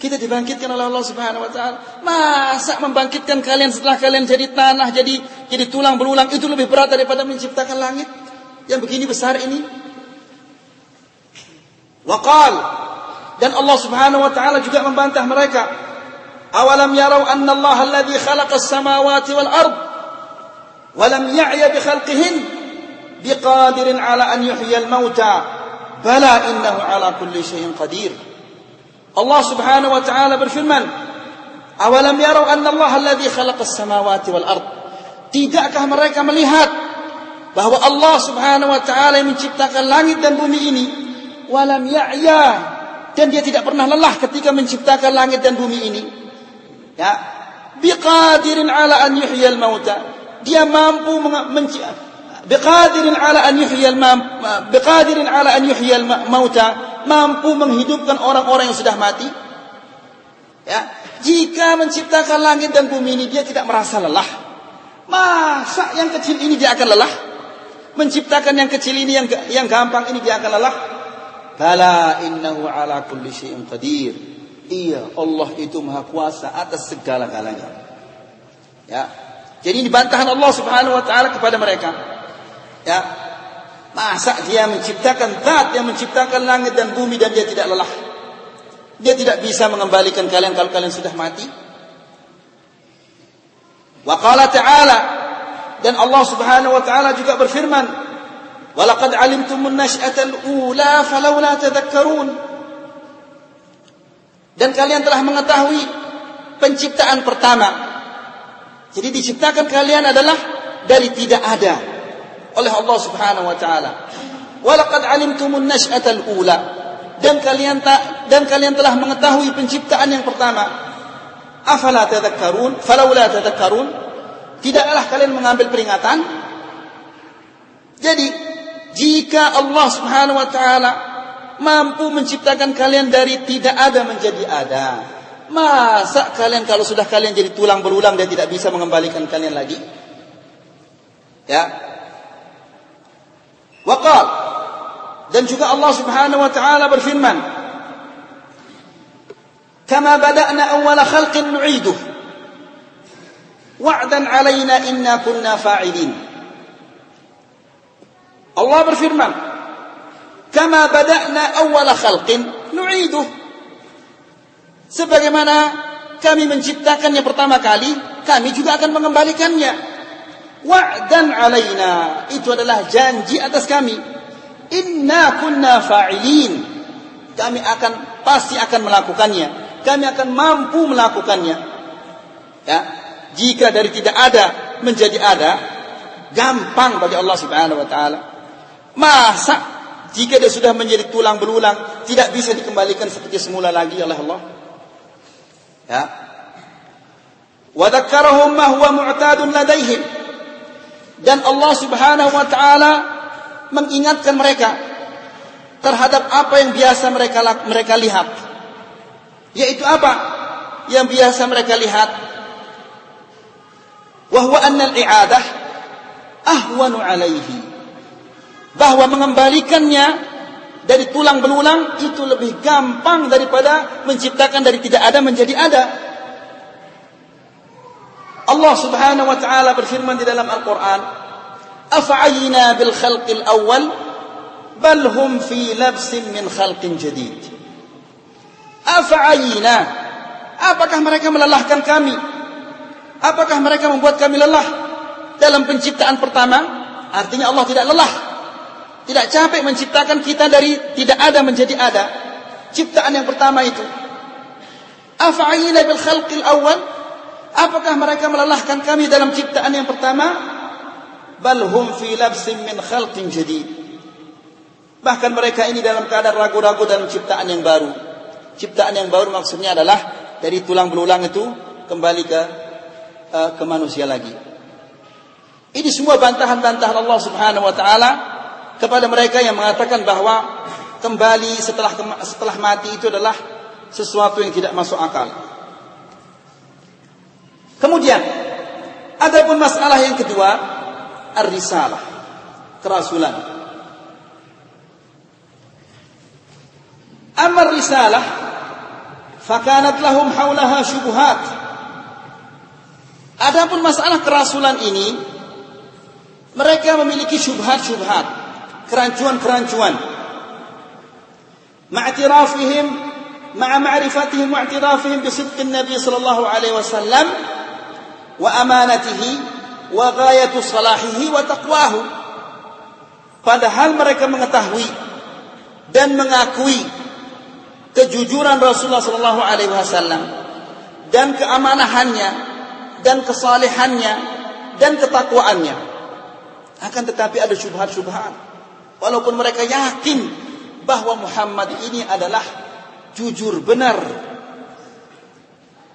kita dibangkitkan oleh Allah Subhanahu wa taala. Masa membangkitkan kalian setelah kalian jadi tanah, jadi jadi tulang berulang itu lebih berat daripada menciptakan langit yang begini besar ini? Waqal dan Allah Subhanahu wa taala juga membantah mereka. Awalam yarau anna Allah alladhi khalaqa as-samawati wal ard bi khalqihin biqadirin ala an yuhyiya al-mauta bala innahu ala kulli syai'in qadir. Allah Subhanahu wa taala berfirman, "Awalam yarau anna Allah alladhi khalaqas samawati wal ard?" Tidakkah mereka melihat bahwa Allah Subhanahu wa taala yang menciptakan langit dan bumi ini walam ya'ya dan dia tidak pernah lelah ketika menciptakan langit dan bumi ini. Ya, biqadirin ala an mauta. Dia mampu biqadirin ala an yuhyiyal biqadirin ala an yuhyiyal mauta mampu menghidupkan orang-orang yang sudah mati? Ya, jika menciptakan langit dan bumi ini dia tidak merasa lelah, masa yang kecil ini dia akan lelah? Menciptakan yang kecil ini yang yang gampang ini dia akan lelah? Bala innahu ala kulli syai'in qadir. Iya, Allah itu maha kuasa atas segala-galanya. Ya. Jadi ini bantahan Allah Subhanahu wa taala kepada mereka. Ya, Masa dia menciptakan zat yang menciptakan langit dan bumi dan dia tidak lelah? Dia tidak bisa mengembalikan kalian kalau kalian sudah mati? Wa qala ta'ala dan Allah Subhanahu wa taala juga berfirman, "Wa laqad 'alimtumun nash'atal ula falawla tadhakkarun." Dan kalian telah mengetahui penciptaan pertama. Jadi diciptakan kalian adalah dari tidak ada oleh Allah Subhanahu wa taala. Walaqad alimtumun nash'atal ula dan kalian tak dan kalian telah mengetahui penciptaan yang pertama. Afala tadhakkarun? Falaula tadhakkarun? Tidaklah kalian mengambil peringatan? Jadi, jika Allah Subhanahu wa taala mampu menciptakan kalian dari tidak ada menjadi ada, masa kalian kalau sudah kalian jadi tulang berulang dan tidak bisa mengembalikan kalian lagi? Ya, Waqal dan juga Allah Subhanahu wa taala berfirman Kama bada'na awwala khalqin nu'iduh. Wa'dan 'alaina inna kunna fa'ilin. Allah berfirman Kama bada'na awwala khalqin nu'iduh Sebagaimana kami menciptakannya pertama kali kami juga akan mengembalikannya. Wa'dan alaina. Itu adalah janji atas kami. Inna kunna fa'ilin. Kami akan pasti akan melakukannya. Kami akan mampu melakukannya. Ya. Jika dari tidak ada menjadi ada gampang bagi Allah Subhanahu wa taala. Masa jika dia sudah menjadi tulang belulang tidak bisa dikembalikan seperti semula lagi oleh Allah ya wa dzakkarahum ma huwa mu'tadun ladaihim dan Allah Subhanahu wa taala mengingatkan mereka terhadap apa yang biasa mereka mereka lihat. Yaitu apa? Yang biasa mereka lihat. Wahwa anna al-i'adah ahwanu alaihi. Bahwa mengembalikannya dari tulang belulang itu lebih gampang daripada menciptakan dari tidak ada menjadi ada. Allah Subhanahu wa taala berfirman di dalam Al-Qur'an, "Afa'ayna bil khalqil awwal bal hum fi labsin min khalqin jadid." Afa'ayna Apakah mereka melelahkan kami? Apakah mereka membuat kami lelah? dalam penciptaan pertama, artinya Allah tidak lelah. Tidak capek menciptakan kita dari tidak ada menjadi ada. Ciptaan yang pertama itu. Afa'ila bil khalqil awal? Apakah mereka melelahkan kami dalam ciptaan yang pertama? Bal hum fi labsin min khalqin jadid. Bahkan mereka ini dalam keadaan ragu-ragu dalam ciptaan yang baru. Ciptaan yang baru maksudnya adalah dari tulang belulang itu kembali ke uh, ke manusia lagi. Ini semua bantahan-bantahan Allah Subhanahu wa taala kepada mereka yang mengatakan bahwa kembali setelah setelah mati itu adalah sesuatu yang tidak masuk akal. Kemudian, adapun masalah yang kedua, ar-risalah, kerasulan. Amma risalah fakanat lahum haulaha syubhat. Adapun masalah kerasulan ini mereka memiliki syubhat-syubhat, kerancuan-kerancuan. Ma'tirafihim ma'a ma'rifatihim wa'tirafihim bisidq Nabi sallallahu alaihi wasallam wa amanatihi wa ghayatu salahihi wa taqwahu. Padahal mereka mengetahui dan mengakui kejujuran Rasulullah sallallahu alaihi wasallam dan keamanahannya dan kesalehannya dan ketakwaannya. Akan tetapi ada syubhat-syubhat. Walaupun mereka yakin bahwa Muhammad ini adalah jujur benar.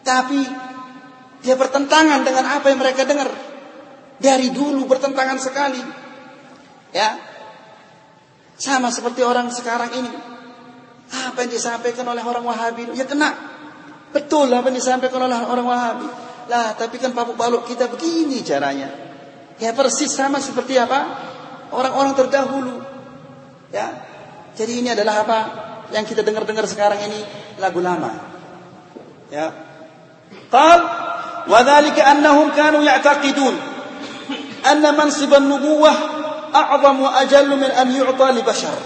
Tapi dia bertentangan dengan apa yang mereka dengar. Dari dulu bertentangan sekali. Ya. Sama seperti orang sekarang ini. Apa yang disampaikan oleh orang Wahabi ya kena. Betul apa yang disampaikan oleh orang Wahabi. Lah, tapi kan pabuk baluk kita begini caranya. Ya persis sama seperti apa? Orang-orang terdahulu. Ya. Jadi ini adalah apa? Yang kita dengar-dengar sekarang ini lagu lama. Ya. Qal wa dzalika annahum kanu ya'taqidun anna mansib an-nubuwah a'zam wa ajallu min an yu'ta li bashar.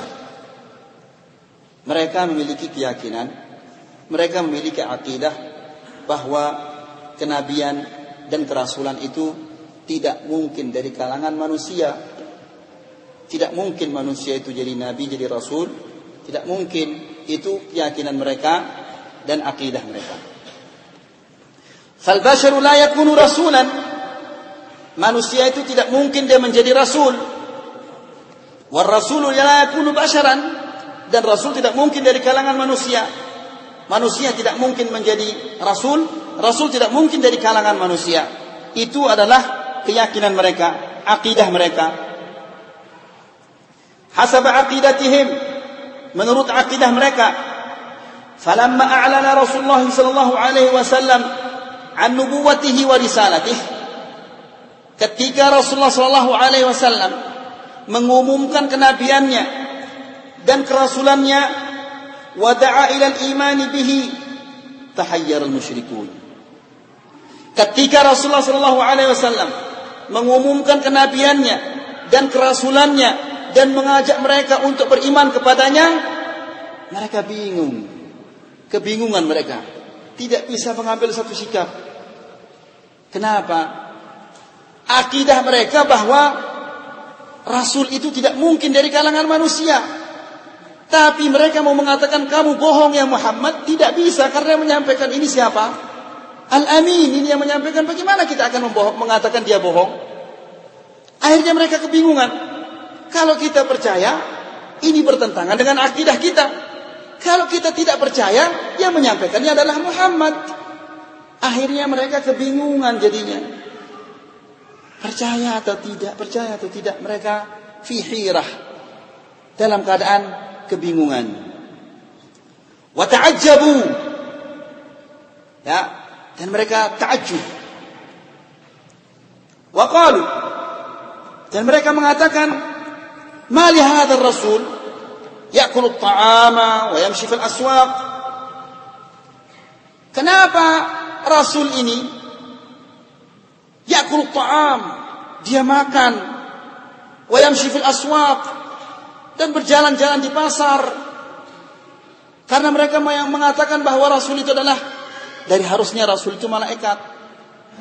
Mereka memiliki keyakinan, mereka memiliki akidah bahwa kenabian dan kerasulan itu tidak mungkin dari kalangan manusia. Tidak mungkin manusia itu jadi nabi, jadi rasul. Tidak mungkin. Itu keyakinan mereka dan akidah mereka. Fal basharu la yakunu rasulan. Manusia itu tidak mungkin dia menjadi rasul. War rasulu la yakunu basharan. Dan rasul tidak mungkin dari kalangan manusia. Manusia tidak mungkin menjadi rasul, rasul tidak mungkin dari kalangan manusia. Itu adalah keyakinan mereka, akidah mereka. Hasab aqidatihim menurut akidah mereka. Falamma a'lana Rasulullah sallallahu alaihi wasallam an nubuwwatihi wa risalatih. Ketika Rasulullah sallallahu alaihi wasallam mengumumkan kenabiannya dan kerasulannya wa da'a ila al-iman bihi tahayyara al-musyrikun. Ketika Rasulullah sallallahu alaihi wasallam mengumumkan kenabiannya dan kerasulannya dan mengajak mereka untuk beriman kepadanya, mereka bingung. Kebingungan mereka. Tidak bisa mengambil satu sikap. Kenapa? Akidah mereka bahwa Rasul itu tidak mungkin dari kalangan manusia. Tapi mereka mau mengatakan kamu bohong ya Muhammad. Tidak bisa karena menyampaikan ini siapa? Al-Amin ini yang menyampaikan bagaimana kita akan mengatakan dia bohong. Akhirnya mereka kebingungan. Kalau kita percaya, ini bertentangan dengan akidah kita. Kalau kita tidak percaya, yang menyampaikannya adalah Muhammad. Akhirnya mereka kebingungan jadinya. Percaya atau tidak, percaya atau tidak, mereka fihirah. Dalam keadaan kebingungan. Wa ta'ajjabu. Ya, dan mereka ta'ajjub. Wa qalu. Dan mereka mengatakan, ما لهذا الرسول يأكل الطعام ويمشي في الأسواق Kenapa Rasul ini yakul ta'am, dia makan, wa yamshi fil aswaq dan berjalan-jalan di pasar. Karena mereka yang mengatakan bahwa Rasul itu adalah dari harusnya Rasul itu malaikat.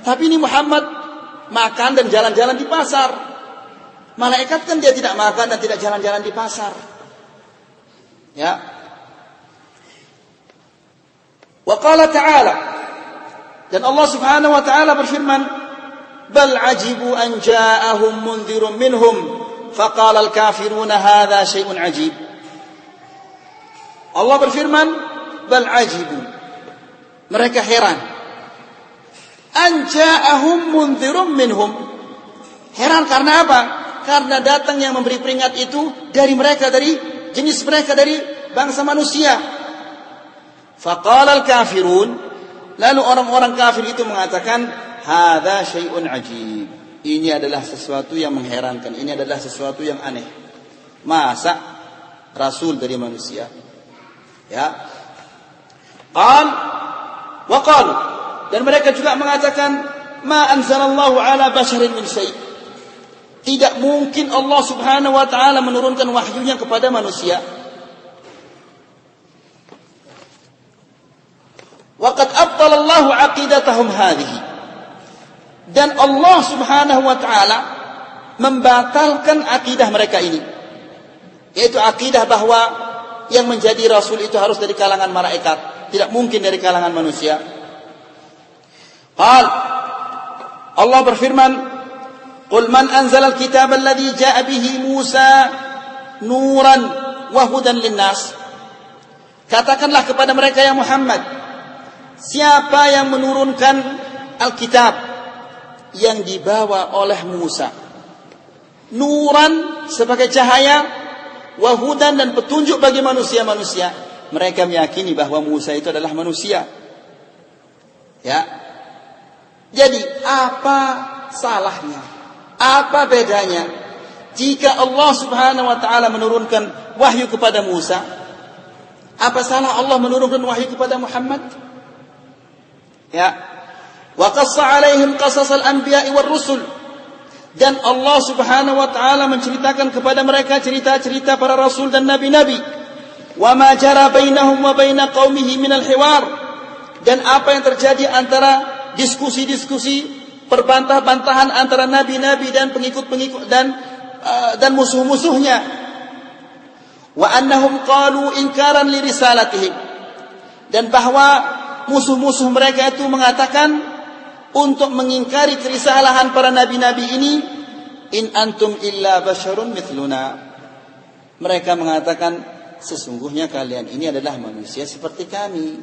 Tapi ini Muhammad makan dan jalan-jalan di pasar. Malaikat kan dia tidak makan dan tidak jalan-jalan di pasar. Ya. Wa qala ta'ala dan Allah Subhanahu wa taala berfirman, "Bal ajibu an ja'ahum mundzirun minhum, faqala al-kafiruna hadza syai'un ajib." Allah berfirman, "Bal ajibu." Mereka heran. An ja'ahum mundzirun minhum. Heran karena apa? Karena datang yang memberi peringat itu dari mereka dari jenis mereka dari bangsa manusia. Faqala al-kafirun Lalu orang-orang kafir itu mengatakan, "Hadza syai'un ajib." Ini adalah sesuatu yang mengherankan, ini adalah sesuatu yang aneh. Masa rasul dari manusia? Ya. Qal wa qalu dan mereka juga mengatakan, "Ma anzalallahu ala basharin min syai'." Tidak mungkin Allah Subhanahu wa taala menurunkan wahyunya kepada manusia. Waqad abtalallahu aqidatahum hadhihi. Dan Allah Subhanahu wa taala membatalkan akidah mereka ini. Yaitu akidah bahwa yang menjadi rasul itu harus dari kalangan malaikat, tidak mungkin dari kalangan manusia. Qal Allah berfirman, "Qul man anzala al-kitaba alladhi ja'a bihi Musa nuran wa hudan lin-nas." Katakanlah kepada mereka yang Muhammad, Siapa yang menurunkan Alkitab yang dibawa oleh Musa? Nuran sebagai cahaya, wahudan dan petunjuk bagi manusia-manusia. Mereka meyakini bahwa Musa itu adalah manusia. Ya. Jadi apa salahnya? Apa bedanya jika Allah Subhanahu wa taala menurunkan wahyu kepada Musa? Apa salah Allah menurunkan wahyu kepada Muhammad? Ya. Wa qassa alaihim qasasal anbiya'i war rusul. Dan Allah Subhanahu wa taala menceritakan kepada mereka cerita-cerita para rasul dan nabi-nabi. Wa ma jara bainahum wa baina qaumihi min al-hiwar. Dan apa yang terjadi antara diskusi-diskusi perbantah-bantahan antara nabi-nabi dan pengikut-pengikut dan uh, dan musuh-musuhnya. Wa annahum qalu inkaran li risalatihim. Dan bahwa musuh-musuh mereka itu mengatakan untuk mengingkari kerisalahan para nabi-nabi ini in antum illa basyarun mithluna mereka mengatakan sesungguhnya kalian ini adalah manusia seperti kami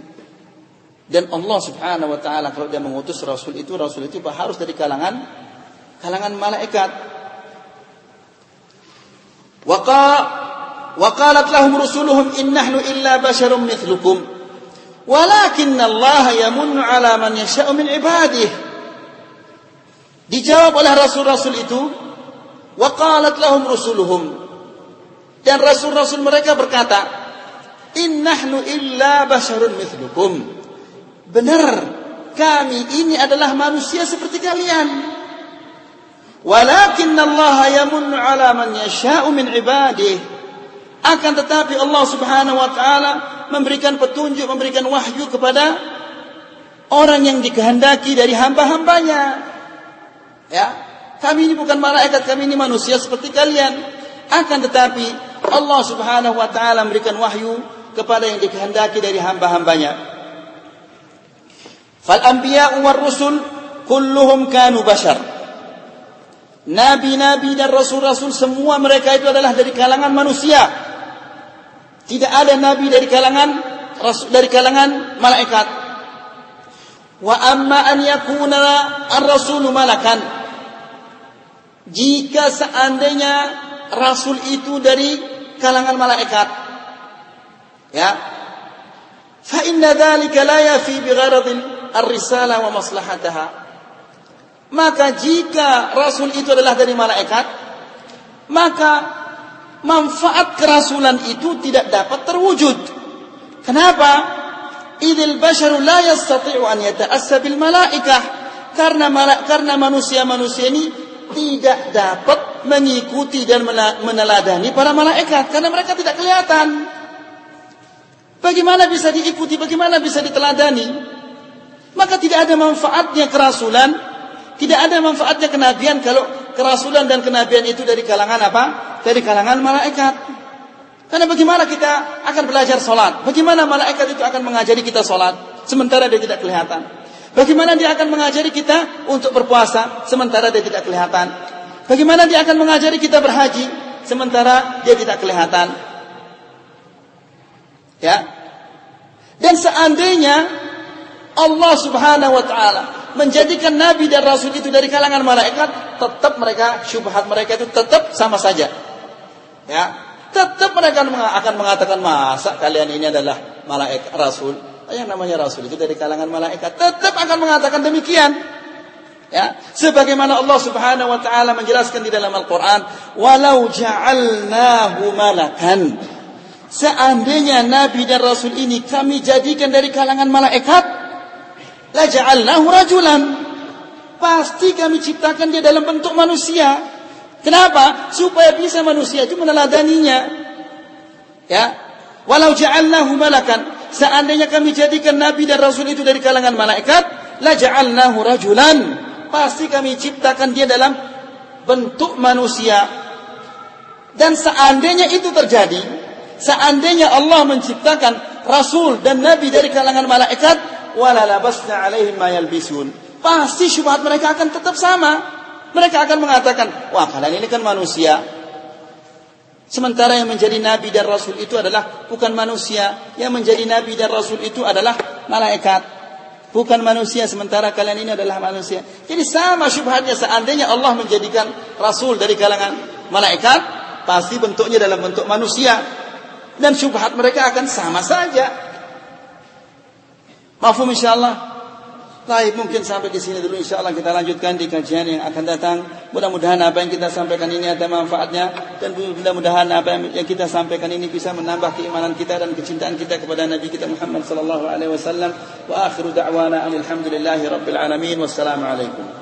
dan Allah Subhanahu wa taala kalau dia mengutus rasul itu rasul itu harus dari kalangan kalangan malaikat waqa waqalat lahum rusuluhum in nahnu illa basyarun mithlukum Walakin Allah yamunnu ala man yasha'u min ibadih. Dijawab oleh rasul-rasul itu, qalat lahum rusuluhum. Dan rasul-rasul mereka berkata, "Innahnu illa basharun mithlukum." Benar, kami ini adalah manusia seperti kalian. Walakin Allah yamunnu ala man yasha'u min ibadih. Akan tetapi Allah Subhanahu wa taala memberikan petunjuk, memberikan wahyu kepada orang yang dikehendaki dari hamba-hambanya. Ya, kami ini bukan malaikat, kami ini manusia seperti kalian. Akan tetapi Allah Subhanahu wa taala memberikan wahyu kepada yang dikehendaki dari hamba-hambanya. Fal anbiya war rusul kulluhum kanu bashar. Nabi-nabi dan rasul-rasul semua mereka itu adalah dari kalangan manusia. Tidak ada nabi dari kalangan dari kalangan malaikat. Wa amma an yakuna ar-rasul malakan. Jika seandainya rasul itu dari kalangan malaikat. Ya. Fa inna dhalika la yafi bi gharadil ar-risala wa maslahataha. Maka jika rasul itu adalah dari malaikat, maka manfaat kerasulan itu tidak dapat terwujud. Kenapa? Idil basharu la yastati'u an yata'assa bil malaikah. Karena karena manusia-manusia ini tidak dapat mengikuti dan meneladani para malaikat karena mereka tidak kelihatan. Bagaimana bisa diikuti, bagaimana bisa diteladani? Maka tidak ada manfaatnya kerasulan Tidak ada manfaatnya kenabian kalau kerasulan dan kenabian itu dari kalangan apa? Dari kalangan malaikat. Karena bagaimana kita akan belajar sholat? Bagaimana malaikat itu akan mengajari kita sholat? Sementara dia tidak kelihatan. Bagaimana dia akan mengajari kita untuk berpuasa? Sementara dia tidak kelihatan. Bagaimana dia akan mengajari kita berhaji? Sementara dia tidak kelihatan. Ya. Dan seandainya Allah subhanahu wa ta'ala menjadikan nabi dan rasul itu dari kalangan malaikat, tetap mereka syubhat mereka itu tetap sama saja. Ya, tetap mereka akan mengatakan masa kalian ini adalah malaikat rasul. Yang namanya rasul itu dari kalangan malaikat tetap akan mengatakan demikian. Ya, sebagaimana Allah Subhanahu wa taala menjelaskan di dalam Al-Qur'an, "Walau ja'alnahu malakan." Seandainya nabi dan rasul ini kami jadikan dari kalangan malaikat, La ja'alnahu rajulan. Pasti kami ciptakan dia dalam bentuk manusia. Kenapa? Supaya bisa manusia itu meneladaninya. Ya. Walau ja'alnahu malakan. Seandainya kami jadikan nabi dan rasul itu dari kalangan malaikat, la ja'alnahu rajulan. Pasti kami ciptakan dia dalam bentuk manusia. Dan seandainya itu terjadi, seandainya Allah menciptakan rasul dan nabi dari kalangan malaikat, wala labasna alaihim ma yalbisun. Pasti syubhat mereka akan tetap sama. Mereka akan mengatakan, wah kalian ini kan manusia. Sementara yang menjadi nabi dan rasul itu adalah bukan manusia. Yang menjadi nabi dan rasul itu adalah malaikat. Bukan manusia sementara kalian ini adalah manusia. Jadi sama syubhatnya seandainya Allah menjadikan rasul dari kalangan malaikat, pasti bentuknya dalam bentuk manusia. Dan syubhat mereka akan sama saja. Mafhum insyaallah. Baik, mungkin sampai di sini dulu insyaallah kita lanjutkan di kajian yang akan datang. Mudah-mudahan apa yang kita sampaikan ini ada manfaatnya dan mudah-mudahan apa yang kita sampaikan ini bisa menambah keimanan kita dan kecintaan kita kepada Nabi kita Muhammad sallallahu alaihi wasallam. Wa akhiru da'wana alhamdulillahi rabbil alamin. Wassalamu alaikum.